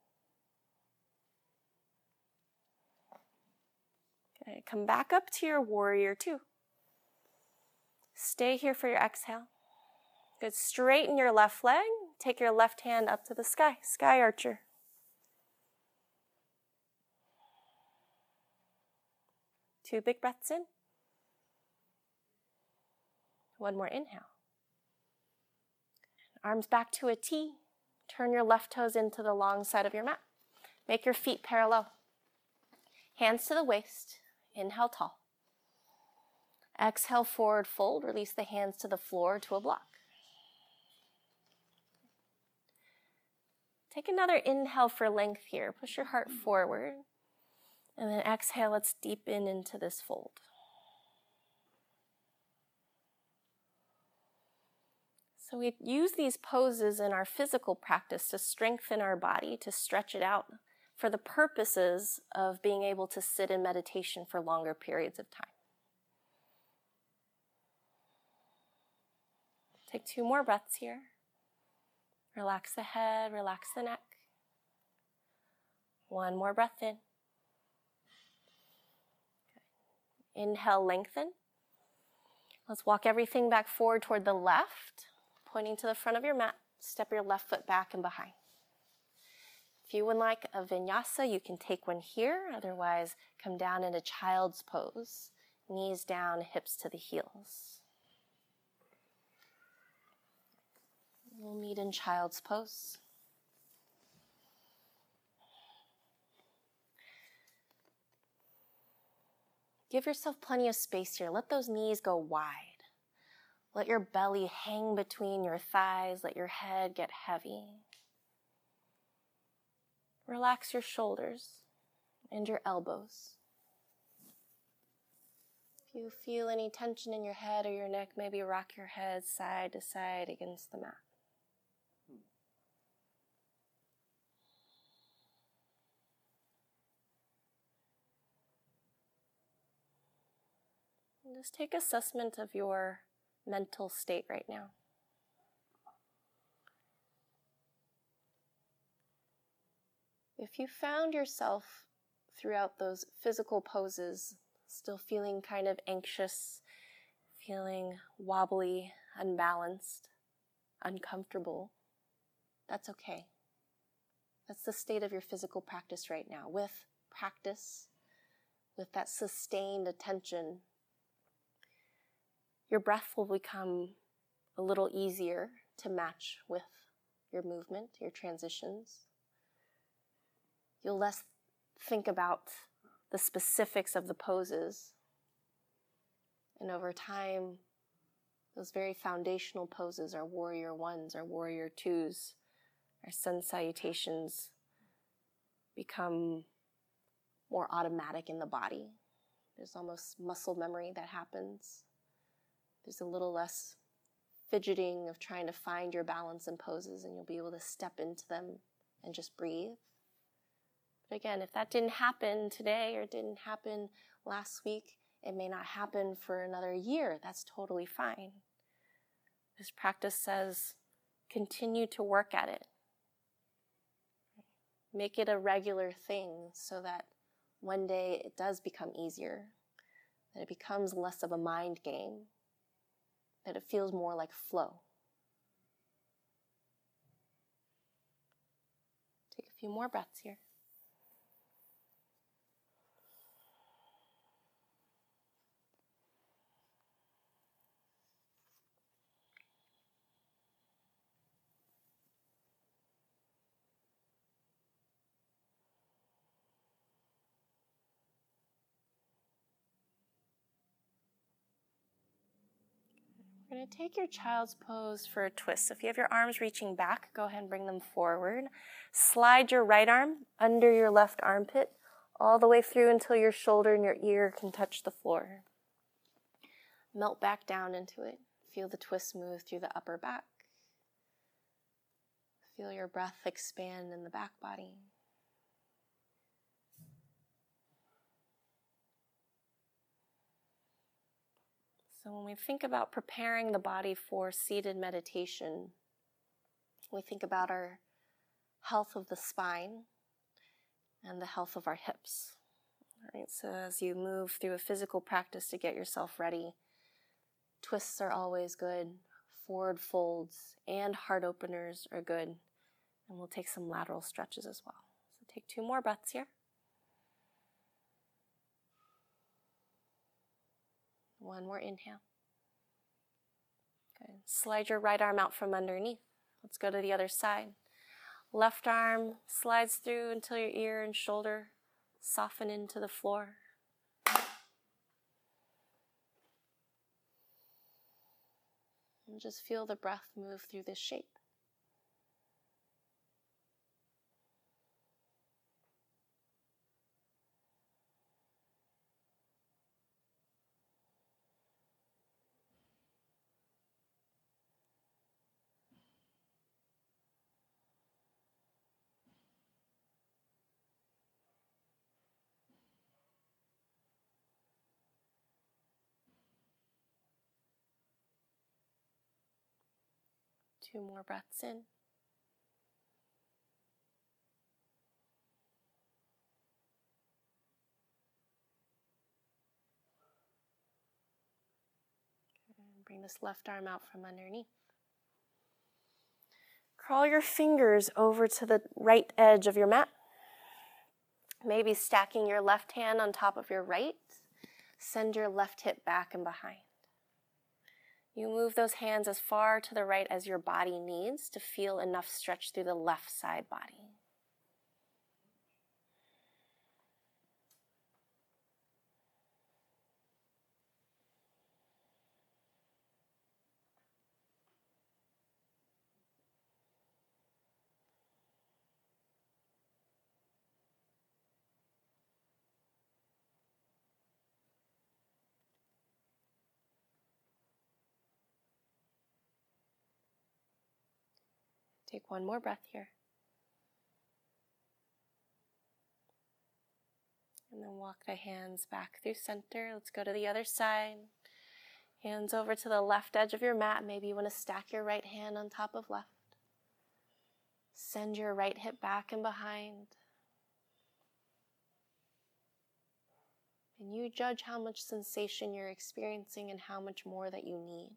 Okay, come back up to your warrior two. Stay here for your exhale. Good. Straighten your left leg. Take your left hand up to the sky. Sky archer. Two big breaths in. One more inhale. Arms back to a T. Turn your left toes into the long side of your mat. Make your feet parallel. Hands to the waist. Inhale tall. Exhale forward fold. Release the hands to the floor to a block. Take another inhale for length here. Push your heart forward. And then exhale, let's deepen into this fold. So we use these poses in our physical practice to strengthen our body, to stretch it out for the purposes of being able to sit in meditation for longer periods of time. Take two more breaths here. Relax the head, relax the neck. One more breath in. Inhale, lengthen. Let's walk everything back forward toward the left, pointing to the front of your mat. Step your left foot back and behind. If you would like a vinyasa, you can take one here. Otherwise, come down into child's pose. Knees down, hips to the heels. We'll meet in child's pose. Give yourself plenty of space here. Let those knees go wide. Let your belly hang between your thighs. Let your head get heavy. Relax your shoulders and your elbows. If you feel any tension in your head or your neck, maybe rock your head side to side against the mat. just take assessment of your mental state right now. If you found yourself throughout those physical poses still feeling kind of anxious, feeling wobbly, unbalanced, uncomfortable, that's okay. That's the state of your physical practice right now. With practice, with that sustained attention your breath will become a little easier to match with your movement, your transitions. You'll less think about the specifics of the poses. And over time, those very foundational poses, our warrior ones, our warrior twos, our sun salutations, become more automatic in the body. There's almost muscle memory that happens. There's a little less fidgeting of trying to find your balance in poses, and you'll be able to step into them and just breathe. But again, if that didn't happen today or didn't happen last week, it may not happen for another year. That's totally fine. This practice says continue to work at it. Make it a regular thing so that one day it does become easier, that it becomes less of a mind game, that it feels more like flow. Take a few more breaths here. To take your child's pose for a twist. So if you have your arms reaching back, go ahead and bring them forward. Slide your right arm under your left armpit all the way through until your shoulder and your ear can touch the floor. Melt back down into it. Feel the twist move through the upper back. Feel your breath expand in the back body. So, when we think about preparing the body for seated meditation, we think about our health of the spine and the health of our hips. Right? So, as you move through a physical practice to get yourself ready, twists are always good, forward folds and heart openers are good, and we'll take some lateral stretches as well. So, take two more breaths here. One more inhale. Good. Slide your right arm out from underneath. Let's go to the other side. Left arm slides through until your ear and shoulder soften into the floor. And just feel the breath move through this shape. Two more breaths in. Bring this left arm out from underneath. Crawl your fingers over to the right edge of your mat. Maybe stacking your left hand on top of your right. Send your left hip back and behind. You move those hands as far to the right as your body needs to feel enough stretch through the left side body. Take one more breath here. And then walk the hands back through center. Let's go to the other side. Hands over to the left edge of your mat. Maybe you want to stack your right hand on top of left. Send your right hip back and behind. And you judge how much sensation you're experiencing and how much more that you need.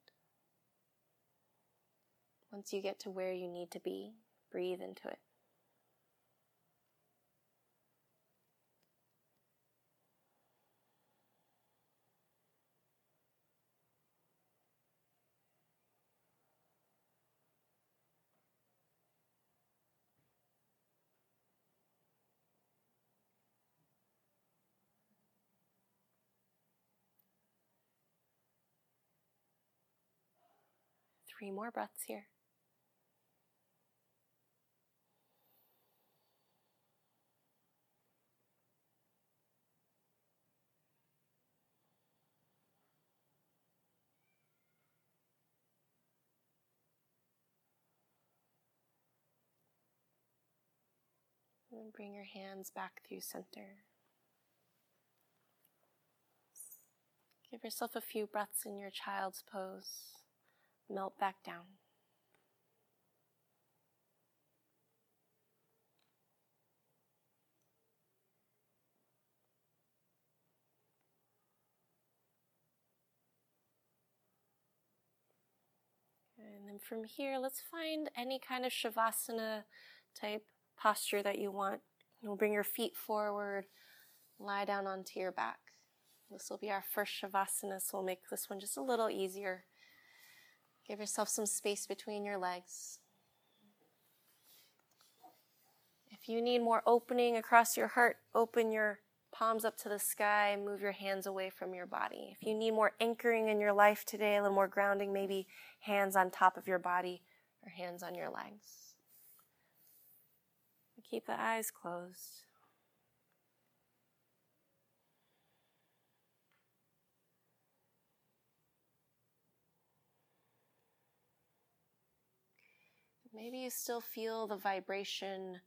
Once you get to where you need to be, breathe into it. Three more breaths here. And bring your hands back through center. Give yourself a few breaths in your child's pose. Melt back down. And then from here, let's find any kind of Shavasana type posture that you want. You'll bring your feet forward, lie down onto your back. This will be our first Shavasana, so we'll make this one just a little easier. Give yourself some space between your legs. If you need more opening across your heart, open your palms up to the sky, move your hands away from your body. If you need more anchoring in your life today, a little more grounding, maybe hands on top of your body or hands on your legs. Keep the eyes closed. Maybe you still feel the vibration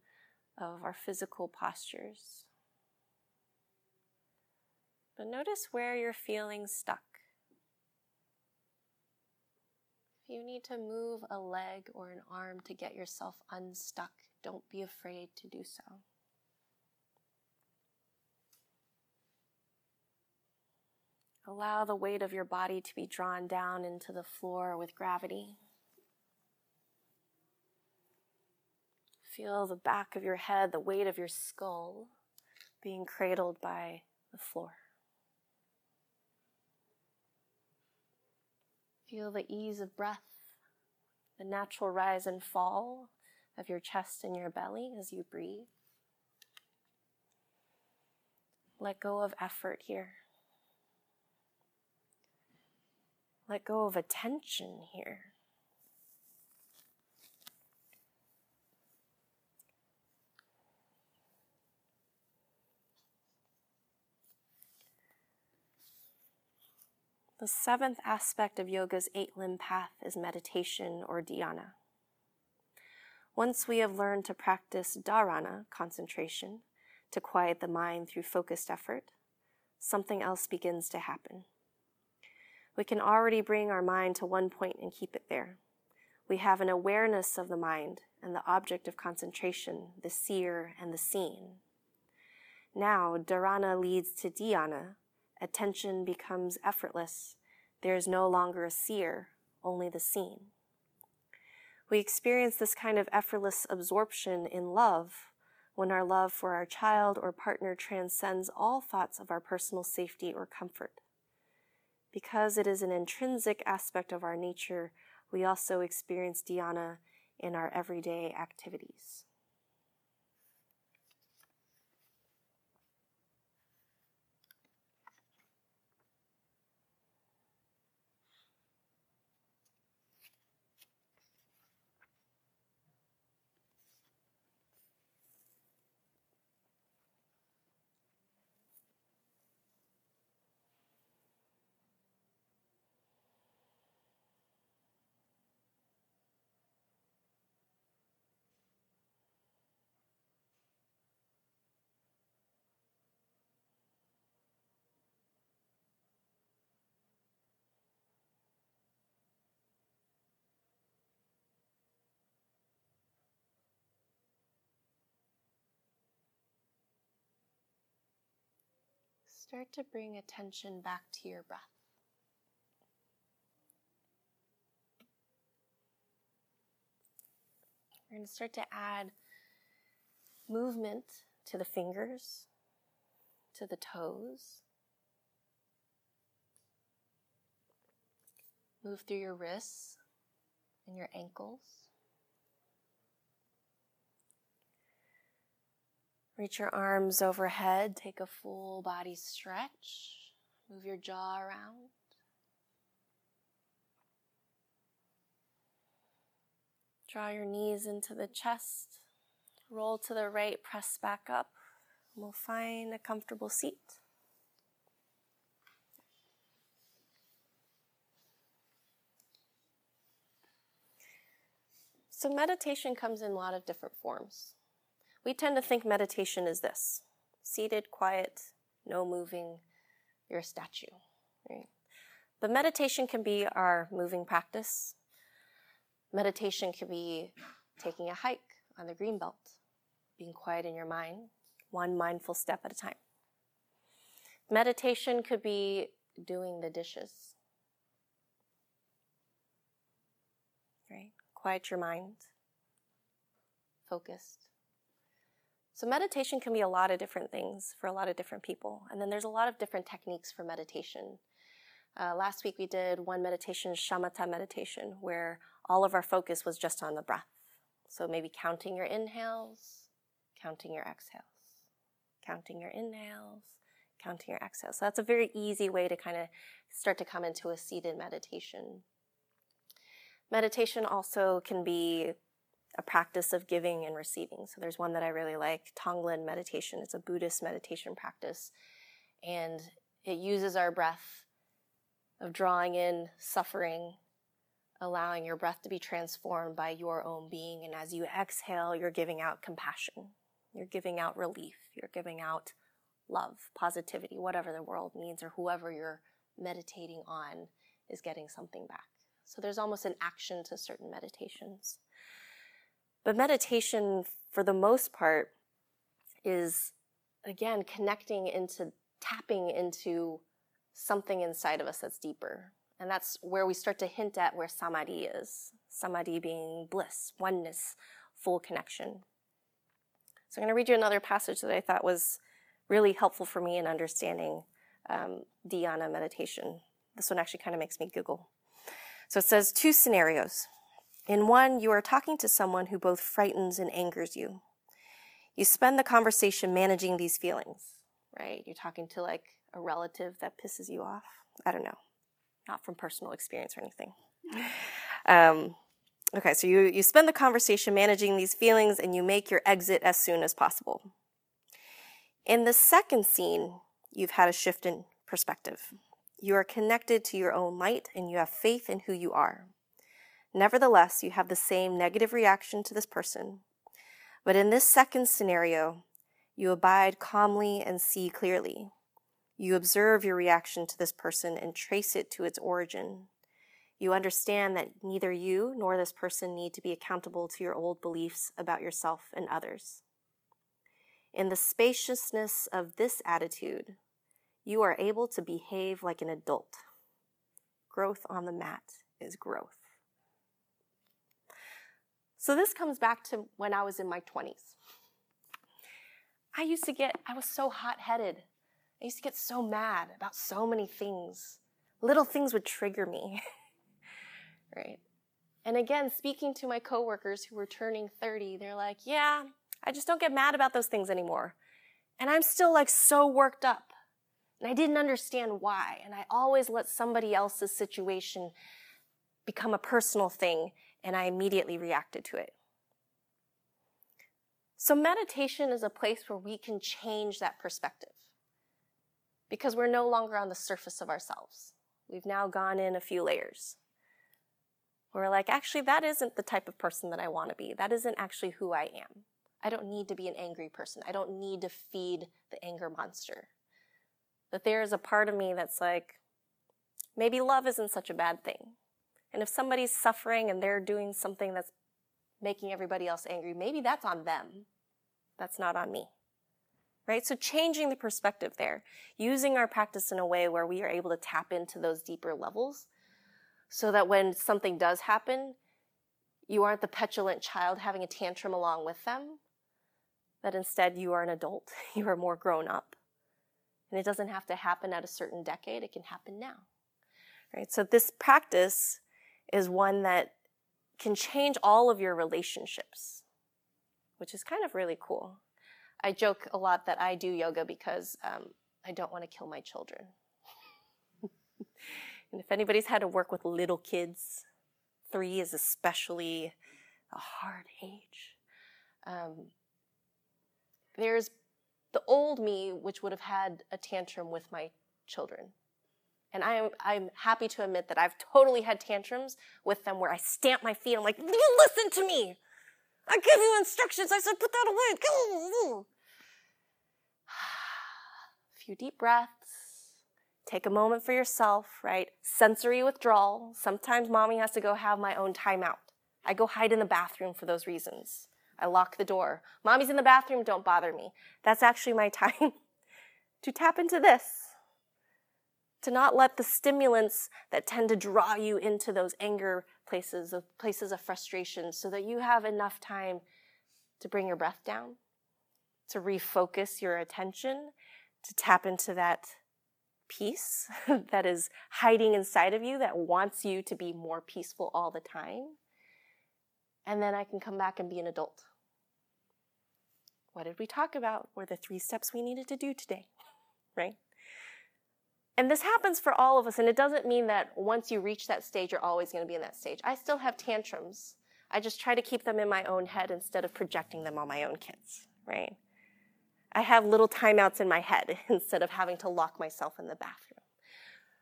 of our physical postures. But notice where you're feeling stuck. If you need to move a leg or an arm to get yourself unstuck, don't be afraid to do so. Allow the weight of your body to be drawn down into the floor with gravity. Feel the back of your head, the weight of your skull being cradled by the floor. Feel the ease of breath, the natural rise and fall of your chest and your belly as you breathe. Let go of effort here. Let go of attention here. The seventh aspect of yoga's eight limb path is meditation or dhyana. Once we have learned to practice dharana, concentration, to quiet the mind through focused effort, something else begins to happen. We can already bring our mind to one point and keep it there. We have an awareness of the mind and the object of concentration, the seer and the seen. Now, dharana leads to dhyana. Attention becomes effortless. There is no longer a seer, only the seen. We experience this kind of effortless absorption in love when our love for our child or partner transcends all thoughts of our personal safety or comfort. Because it is an intrinsic aspect of our nature, we also experience dhyana in our everyday activities. Start to bring attention back to your breath. We're going to start to add movement to the fingers, to the toes. Move through your wrists and your ankles. Reach your arms overhead. Take a full body stretch. Move your jaw around. Draw your knees into the chest. Roll to the right, press back up. We'll find a comfortable seat. So, meditation comes in a lot of different forms. We tend to think meditation is this seated, quiet, no moving, you're a statue. Right? But meditation can be our moving practice. Meditation can be taking a hike on the green belt, being quiet in your mind, one mindful step at a time. Meditation could be doing the dishes. Right? Quiet your mind, focused. So, meditation can be a lot of different things for a lot of different people. And then there's a lot of different techniques for meditation. Uh, last week we did one meditation, shamatha meditation, where all of our focus was just on the breath. So, maybe counting your inhales, counting your exhales, counting your inhales, counting your exhales. So, that's a very easy way to kind of start to come into a seated meditation. Meditation also can be a practice of giving and receiving. So there's one that I really like, Tonglen meditation. It's a Buddhist meditation practice. And it uses our breath of drawing in suffering, allowing your breath to be transformed by your own being. And as you exhale, you're giving out compassion. You're giving out relief. You're giving out love, positivity, whatever the world needs, or whoever you're meditating on is getting something back. So there's almost an action to certain meditations. But meditation, for the most part, is again connecting into tapping into something inside of us that's deeper. And that's where we start to hint at where samadhi is. Samadhi being bliss, oneness, full connection. So I'm going to read you another passage that I thought was really helpful for me in understanding um, dhyana meditation. This one actually kind of makes me giggle. So it says two scenarios. In one, you are talking to someone who both frightens and angers you. You spend the conversation managing these feelings, right? You're talking to like a relative that pisses you off. I don't know, not from personal experience or anything. <laughs> Um, okay, so you, you spend the conversation managing these feelings and you make your exit as soon as possible. In the second scene, you've had a shift in perspective. You are connected to your own light and you have faith in who you are. Nevertheless, you have the same negative reaction to this person. But in this second scenario, you abide calmly and see clearly. You observe your reaction to this person and trace it to its origin. You understand that neither you nor this person need to be accountable to your old beliefs about yourself and others. In the spaciousness of this attitude, you are able to behave like an adult. Growth on the mat is growth. So this comes back to when I was in my 20s. I used to get, I was so hot headed. I used to get so mad about so many things. Little things would trigger me. <laughs> right? And again, speaking to my coworkers who were turning 30, they're like, yeah, I just don't get mad about those things anymore. And I'm still like so worked up. And I didn't understand why. And I always let somebody else's situation become a personal thing, and I immediately reacted to it. So, meditation is a place where we can change that perspective because we're no longer on the surface of ourselves. We've now gone in a few layers. We're like, actually, that isn't the type of person that I want to be. That isn't actually who I am. I don't need to be an angry person. I don't need to feed the anger monster. That there is a part of me that's like, maybe love isn't such a bad thing. And if somebody's suffering and they're doing something that's making everybody else angry, maybe that's on them. That's not on me. Right? So changing the perspective there, using our practice in a way where we are able to tap into those deeper levels so that when something does happen, you aren't the petulant child having a tantrum along with them, that instead you are an adult, <laughs> you are more grown up. And it doesn't have to happen at a certain decade, it can happen now. Right? So this practice is one that can change all of your relationships, which is kind of really cool. I joke a lot that I do yoga because um, I don't want to kill my children. <laughs> and if anybody's had to work with little kids, three is especially a hard age. Um, there's the old me, which would have had a tantrum with my children. And I am, I'm happy to admit that I've totally had tantrums with them where I stamp my feet. I'm like, you listen to me. I give you instructions. I said, put that away. <sighs> A few deep breaths. Take a moment for yourself, right? Sensory withdrawal. Sometimes mommy has to go have my own timeout. I go hide in the bathroom for those reasons. I lock the door. Mommy's in the bathroom, don't bother me. That's actually my <laughs> time to tap into this. To not let the stimulants that tend to draw you into those anger places, of places of frustration, so that you have enough time to bring your breath down, to refocus your attention, to tap into that peace <laughs> that is hiding inside of you that wants you to be more peaceful all the time. And then I can come back and be an adult. What did we talk about? Were the three steps we needed to do today, <laughs> right? And this happens for all of us, and it doesn't mean that once you reach that stage, you're always going to be in that stage. I still have tantrums. I just try to keep them in my own head instead of projecting them on my own kids, right? I have little timeouts in my head <laughs> instead of having to lock myself in the bathroom.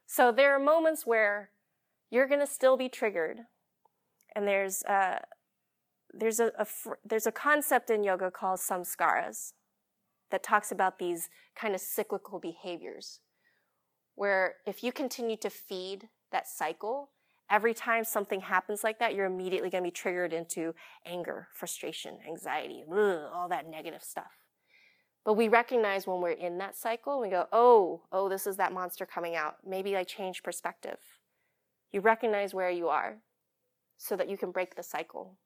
So there are moments where you're going to still be triggered, and there's uh, there's a, a there's a concept in yoga called samskaras that talks about these kind of cyclical behaviors where if you continue to feed that cycle every time something happens like that you're immediately going to be triggered into anger frustration anxiety ugh, all that negative stuff. But we recognize when we're in that cycle we go oh oh this is that monster coming out. Maybe i change perspective. You recognize where you are so that you can break the cycle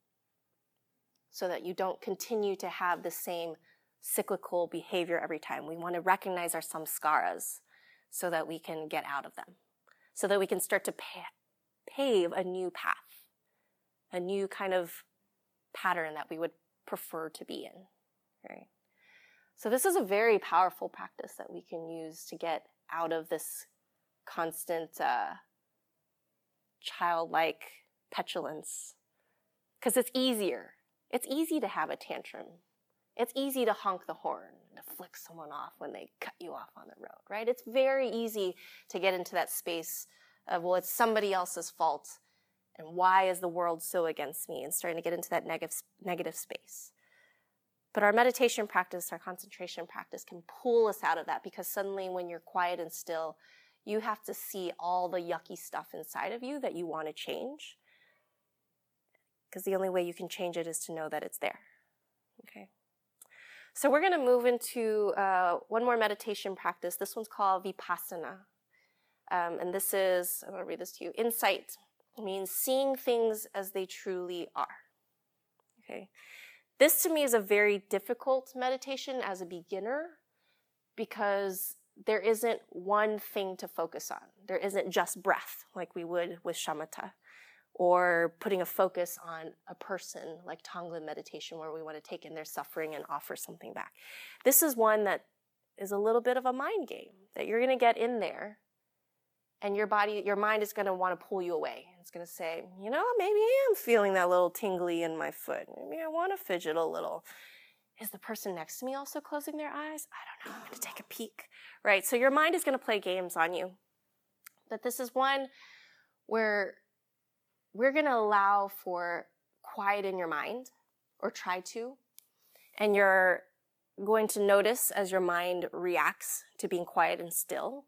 so that you don't continue to have the same cyclical behavior every time. We want to recognize our samskaras so that we can get out of them, so that we can start to pave a new path, a new kind of pattern that we would prefer to be in, right? So this is a very powerful practice that we can use to get out of this constant uh, childlike petulance because it's easier it's easy to have a tantrum. It's easy to honk the horn, and to flick someone off when they cut you off on the road, right? It's very easy to get into that space of, well, it's somebody else's fault. And why is the world so against me? And starting to get into that negative, negative space. But our meditation practice, our concentration practice can pull us out of that because suddenly when you're quiet and still, you have to see all the yucky stuff inside of you that you want to change because the only way you can change it is to know that it's there. Okay. So we're going to move into uh, one more meditation practice. This one's called Vipassana. Um, and this is, I'm going to read this to you. Insight means seeing things as they truly are. Okay. This to me is a very difficult meditation as a beginner because there isn't one thing to focus on. There isn't just breath like we would with shamatha or putting a focus on a person like Tonglen meditation where we want to take in their suffering and offer something back. This is one that is a little bit of a mind game that you're going to get in there and your body, your mind is going to want to pull you away. It's going to say, you know, maybe I am feeling that little tingly in my foot. Maybe I want to fidget a little. Is the person next to me also closing their eyes? I don't know. I'm going to take a peek. Right? So your mind is going to play games on you. But this is one where we're going to allow for quiet in your mind or try to. And you're going to notice as your mind reacts to being quiet and still.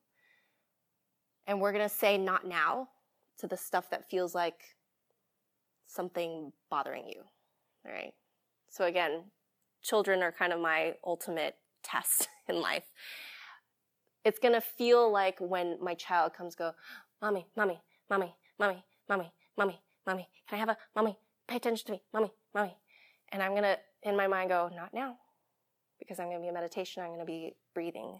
And we're going to say not now to the stuff that feels like something bothering you. All right. So again, children are kind of my ultimate test <laughs> in life. It's going to feel like when my child comes go, mommy, mommy, mommy, mommy, mommy, mommy, mommy, can I have a mommy? Pay attention to me, mommy, mommy. And I'm gonna, in my mind, go, not now, because I'm gonna be a meditation. I'm gonna be breathing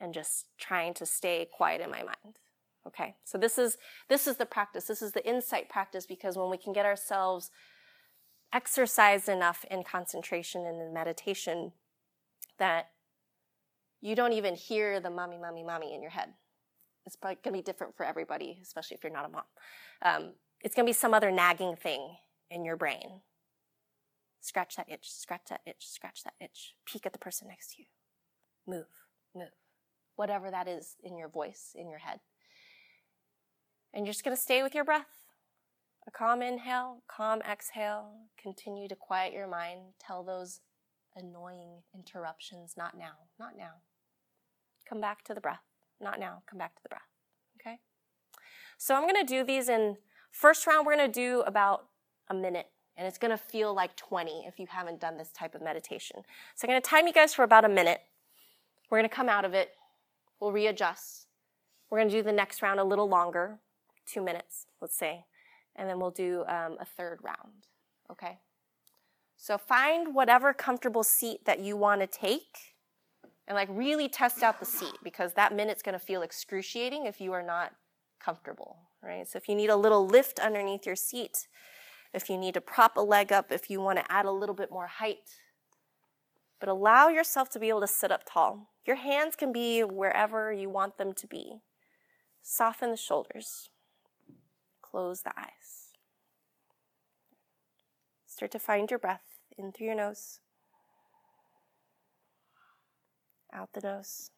and just trying to stay quiet in my mind. Okay, so this is this is the practice. This is the insight practice because when we can get ourselves exercised enough in concentration and in meditation that you don't even hear the mommy, mommy, mommy in your head. It's probably going to be different for everybody, especially if you're not a mom. Um, it's going to be some other nagging thing in your brain. Scratch that itch, scratch that itch, scratch that itch. Peek at the person next to you. Move, move. Whatever that is in your voice, in your head. And you're just going to stay with your breath. A calm inhale, calm exhale. Continue to quiet your mind. Tell those annoying interruptions, not now, not now. Come back to the breath. Not now, come back to the breath. Okay? So I'm going to do these in First round, we're going to do about a minute, and it's going to feel like 20 if you haven't done this type of meditation. So I'm going to time you guys for about a minute. We're going to come out of it. We'll readjust. We're going to do the next round a little longer, two minutes, let's say, and then we'll do um, a third round. Okay? So find whatever comfortable seat that you want to take and like really test out the seat because that minute's going to feel excruciating if you are not comfortable right? So if you need a little lift underneath your seat, if you need to prop a leg up, if you want to add a little bit more height, but allow yourself to be able to sit up tall. Your hands can be wherever you want them to be. Soften the shoulders. Close the eyes. Start to find your breath in through your nose, out the nose.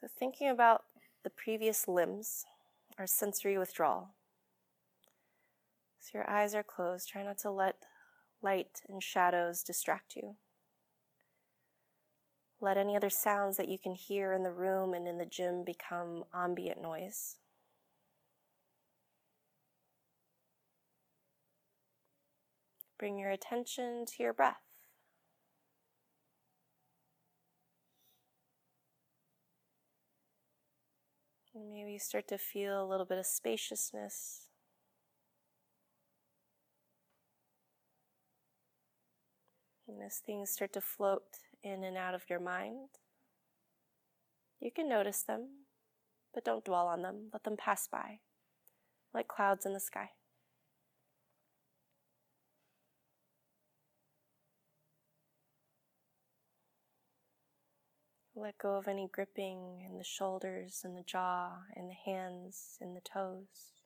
So, thinking about the previous limbs or sensory withdrawal. So, your eyes are closed. Try not to let light and shadows distract you. Let any other sounds that you can hear in the room and in the gym become ambient noise. Bring your attention to your breath. Maybe you start to feel a little bit of spaciousness. And as things start to float in and out of your mind, you can notice them, but don't dwell on them. Let them pass by, like clouds in the sky. Let go of any gripping in the shoulders and the jaw, in the hands, in the toes.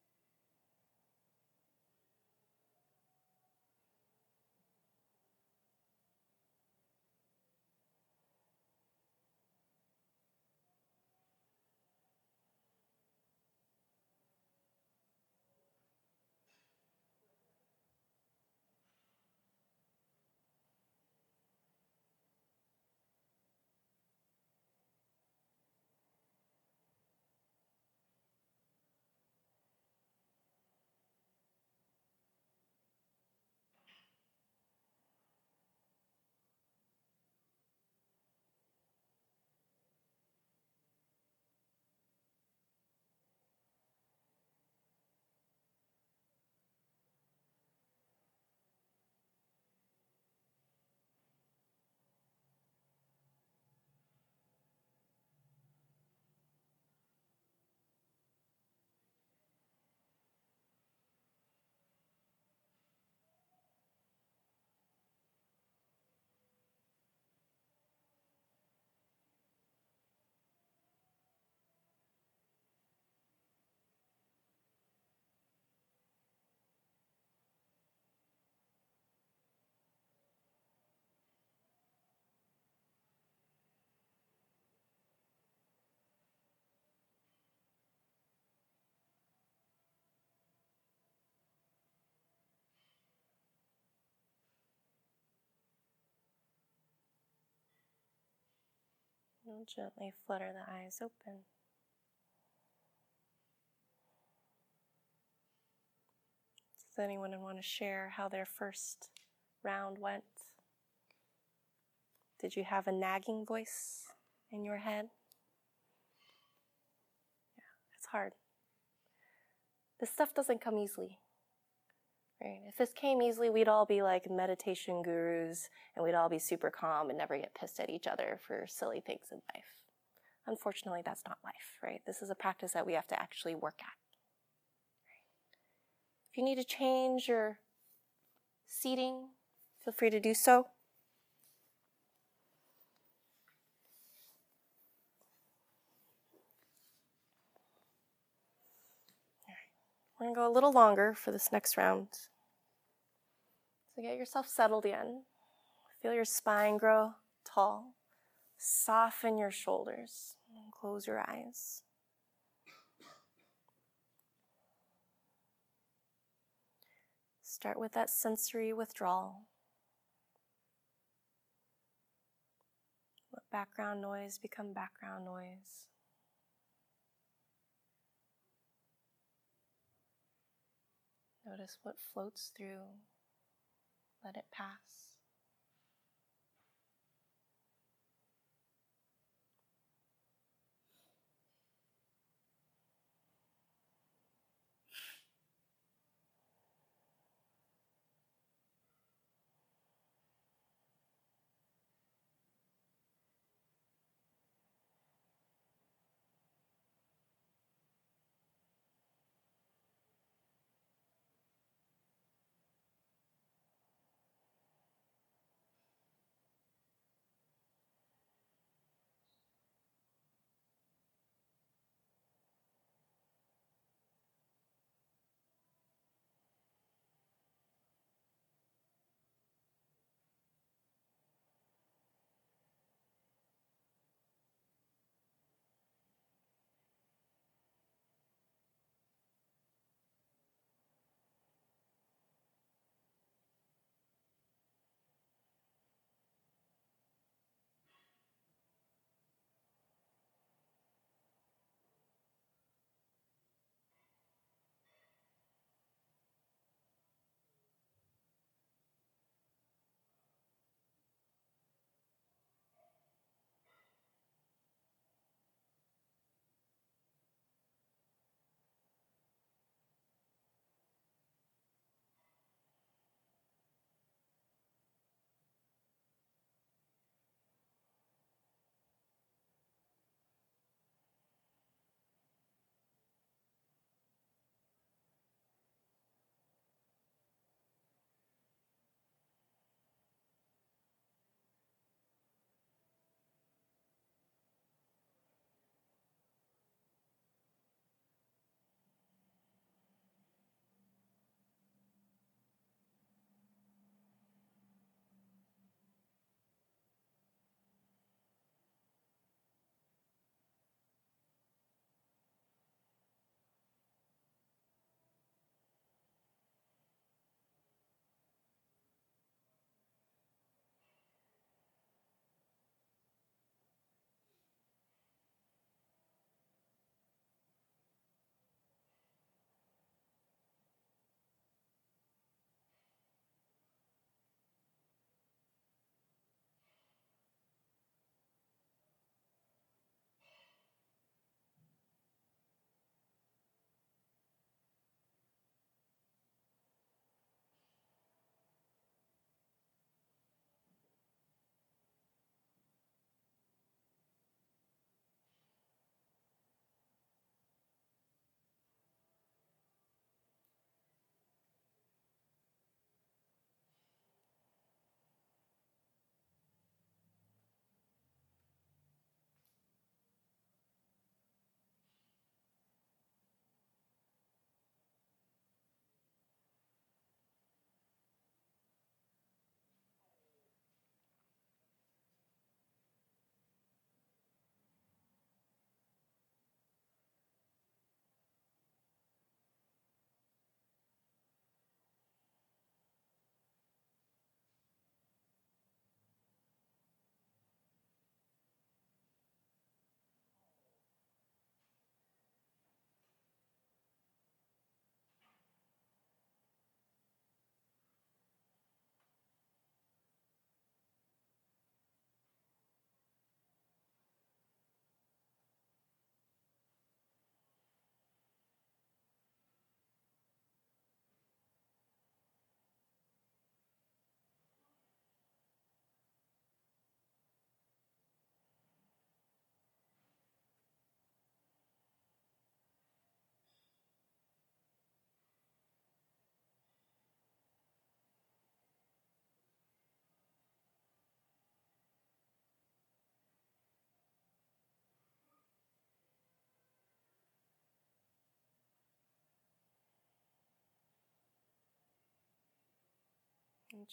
Gently flutter the eyes open. Does anyone want to share how their first round went? Did you have a nagging voice in your head? Yeah, it's hard. This stuff doesn't come easily. Right? If this came easily, we'd all be like meditation gurus and we'd all be super calm and never get pissed at each other for silly things in life. Unfortunately, that's not life, right? This is a practice that we have to actually work at. If you need to change your seating, feel free to do so. We're going to go a little longer for this next round. So get yourself settled in. Feel your spine grow tall. Soften your shoulders and close your eyes. Start with that sensory withdrawal. Let background noise become background noise. Notice what floats through. Let it pass.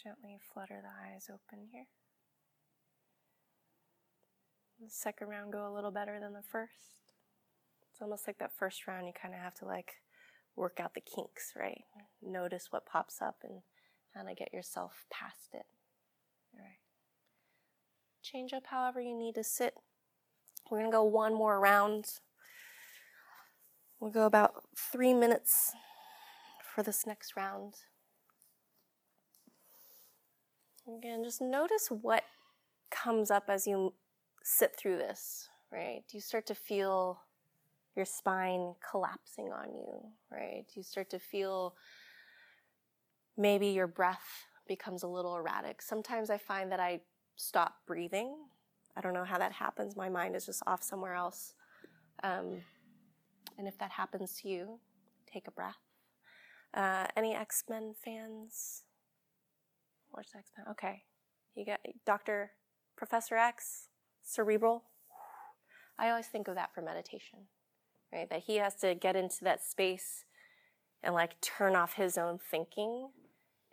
Gently flutter the eyes open here. The second round go a little better than the first. It's almost like that first round you kind of have to like work out the kinks, right? Notice what pops up and kind of get yourself past it. All right. Change up however you need to sit. We're going to go one more round. We'll go about three minutes for this next round. Again, just notice what comes up as you sit through this, right? Do you start to feel your spine collapsing on you, right? Do you start to feel maybe your breath becomes a little erratic? Sometimes I find that I stop breathing. I don't know how that happens. My mind is just off somewhere else. Um, and if that happens to you, take a breath. Uh, any X Men fans? Watch X. Okay, you got Doctor Professor X, Cerebro. I always think of that for meditation, right? That he has to get into that space and like turn off his own thinking,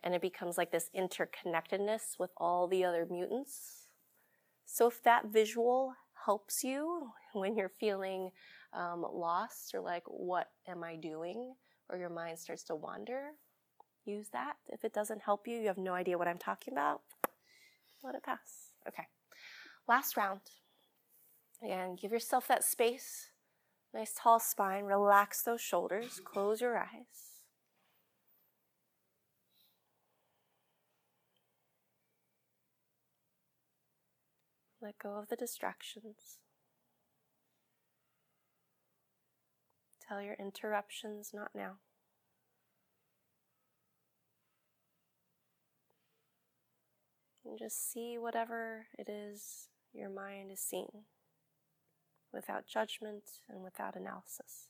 and it becomes like this interconnectedness with all the other mutants. So if that visual helps you when you're feeling um, lost or like, what am I doing? Or your mind starts to wander, use that. If it doesn't help you, you have no idea what I'm talking about, let it pass. Okay. Last round. And give yourself that space. Nice tall spine. Relax those shoulders. Close your eyes. Let go of the distractions. Tell your interruptions not now. And just see whatever it is your mind is seeing without judgment and without analysis.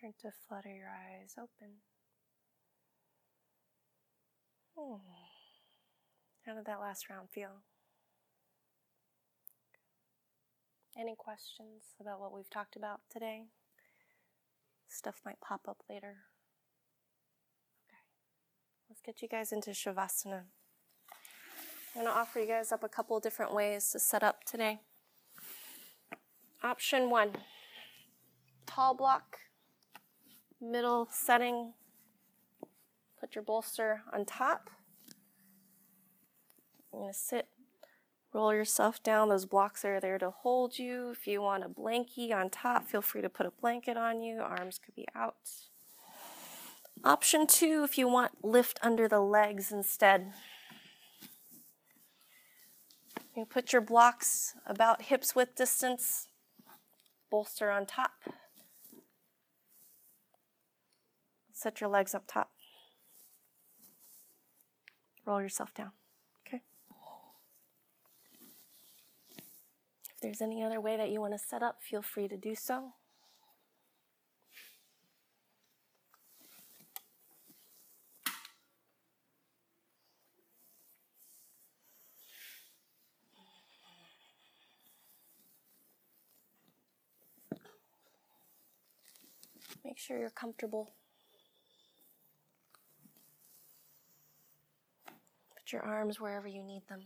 Start to flutter your eyes open. Hmm. How did that last round feel? Any questions about what we've talked about today? Stuff might pop up later. Okay. Let's get you guys into Shavasana. I'm going to offer you guys up a couple different ways to set up today. Option one tall block, middle setting. Put your bolster on top. You're going to sit, roll yourself down. Those blocks are there to hold you. If you want a blankie on top, feel free to put a blanket on you. Arms could be out. Option two, if you want, lift under the legs instead. You put your blocks about hips width distance, bolster on top. Set your legs up top. Roll yourself down. Okay? If there's any other way that you want to set up, feel free to do so. Make sure you're comfortable. Your arms wherever you need them.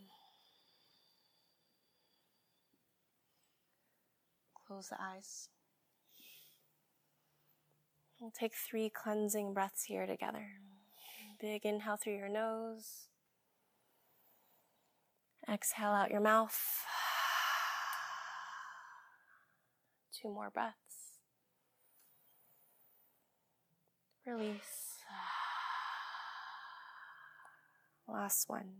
Close the eyes. We'll take three cleansing breaths here together. Big inhale through your nose. Exhale out your mouth. Two more breaths. Release. Last one.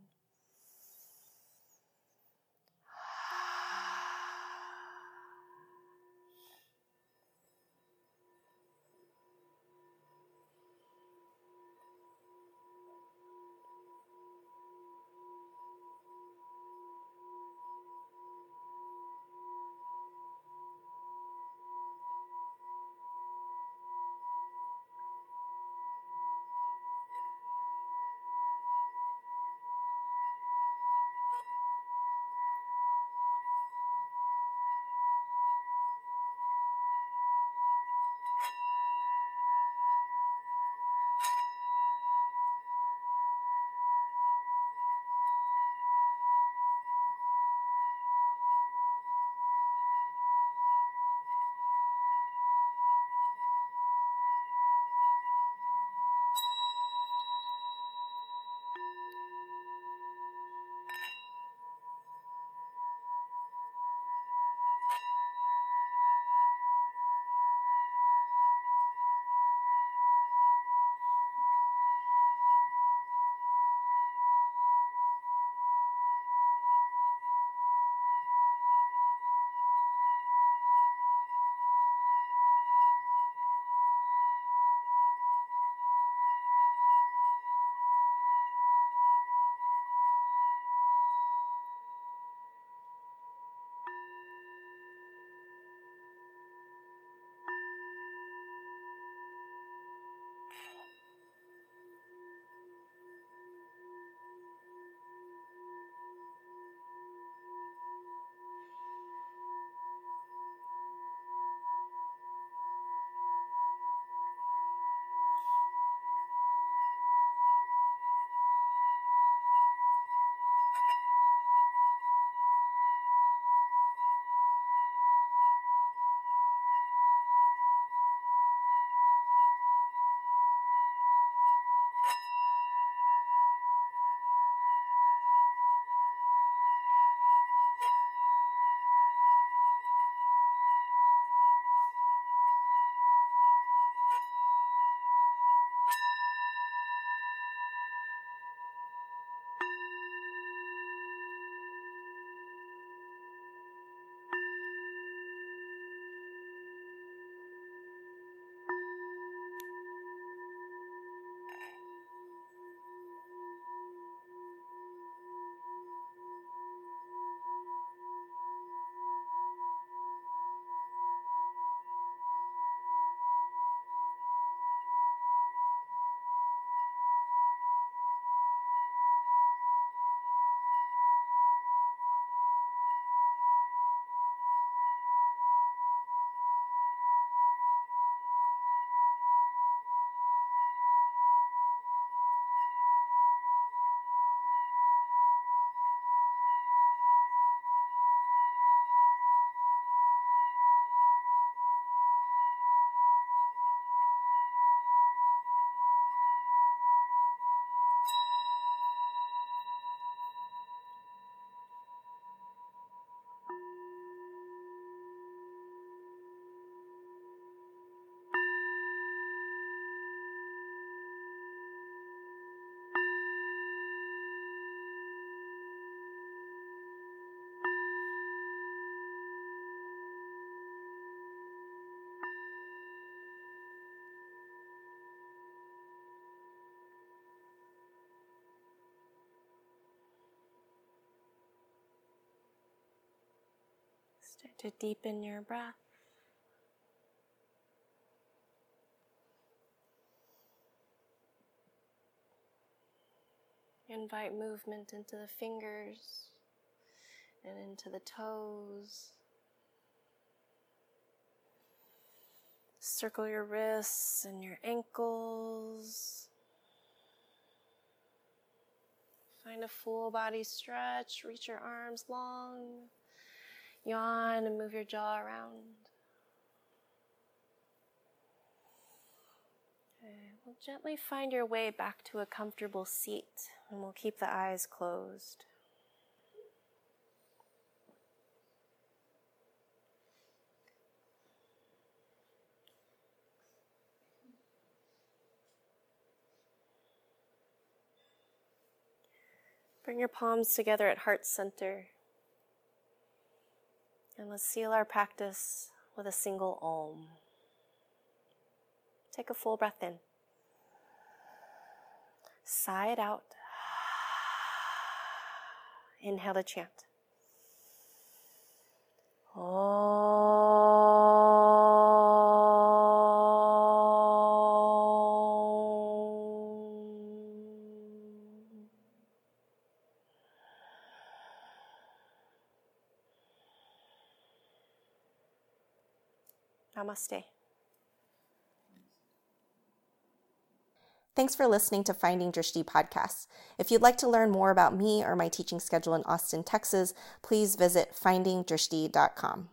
To deepen your breath. Invite movement into the fingers and into the toes. Circle your wrists and your ankles. Find a full body stretch. Reach your arms long. Yawn and move your jaw around. Okay, well, gently find your way back to a comfortable seat, and we'll keep the eyes closed. Bring your palms together at heart center. And let's seal our practice with a single om. Take a full breath in. Sigh it out. Inhale to chant. Namaste. Thanks for listening to Finding Drishti podcasts. If you'd like to learn more about me or my teaching schedule in Austin, Texas, please visit findingdrishti.com.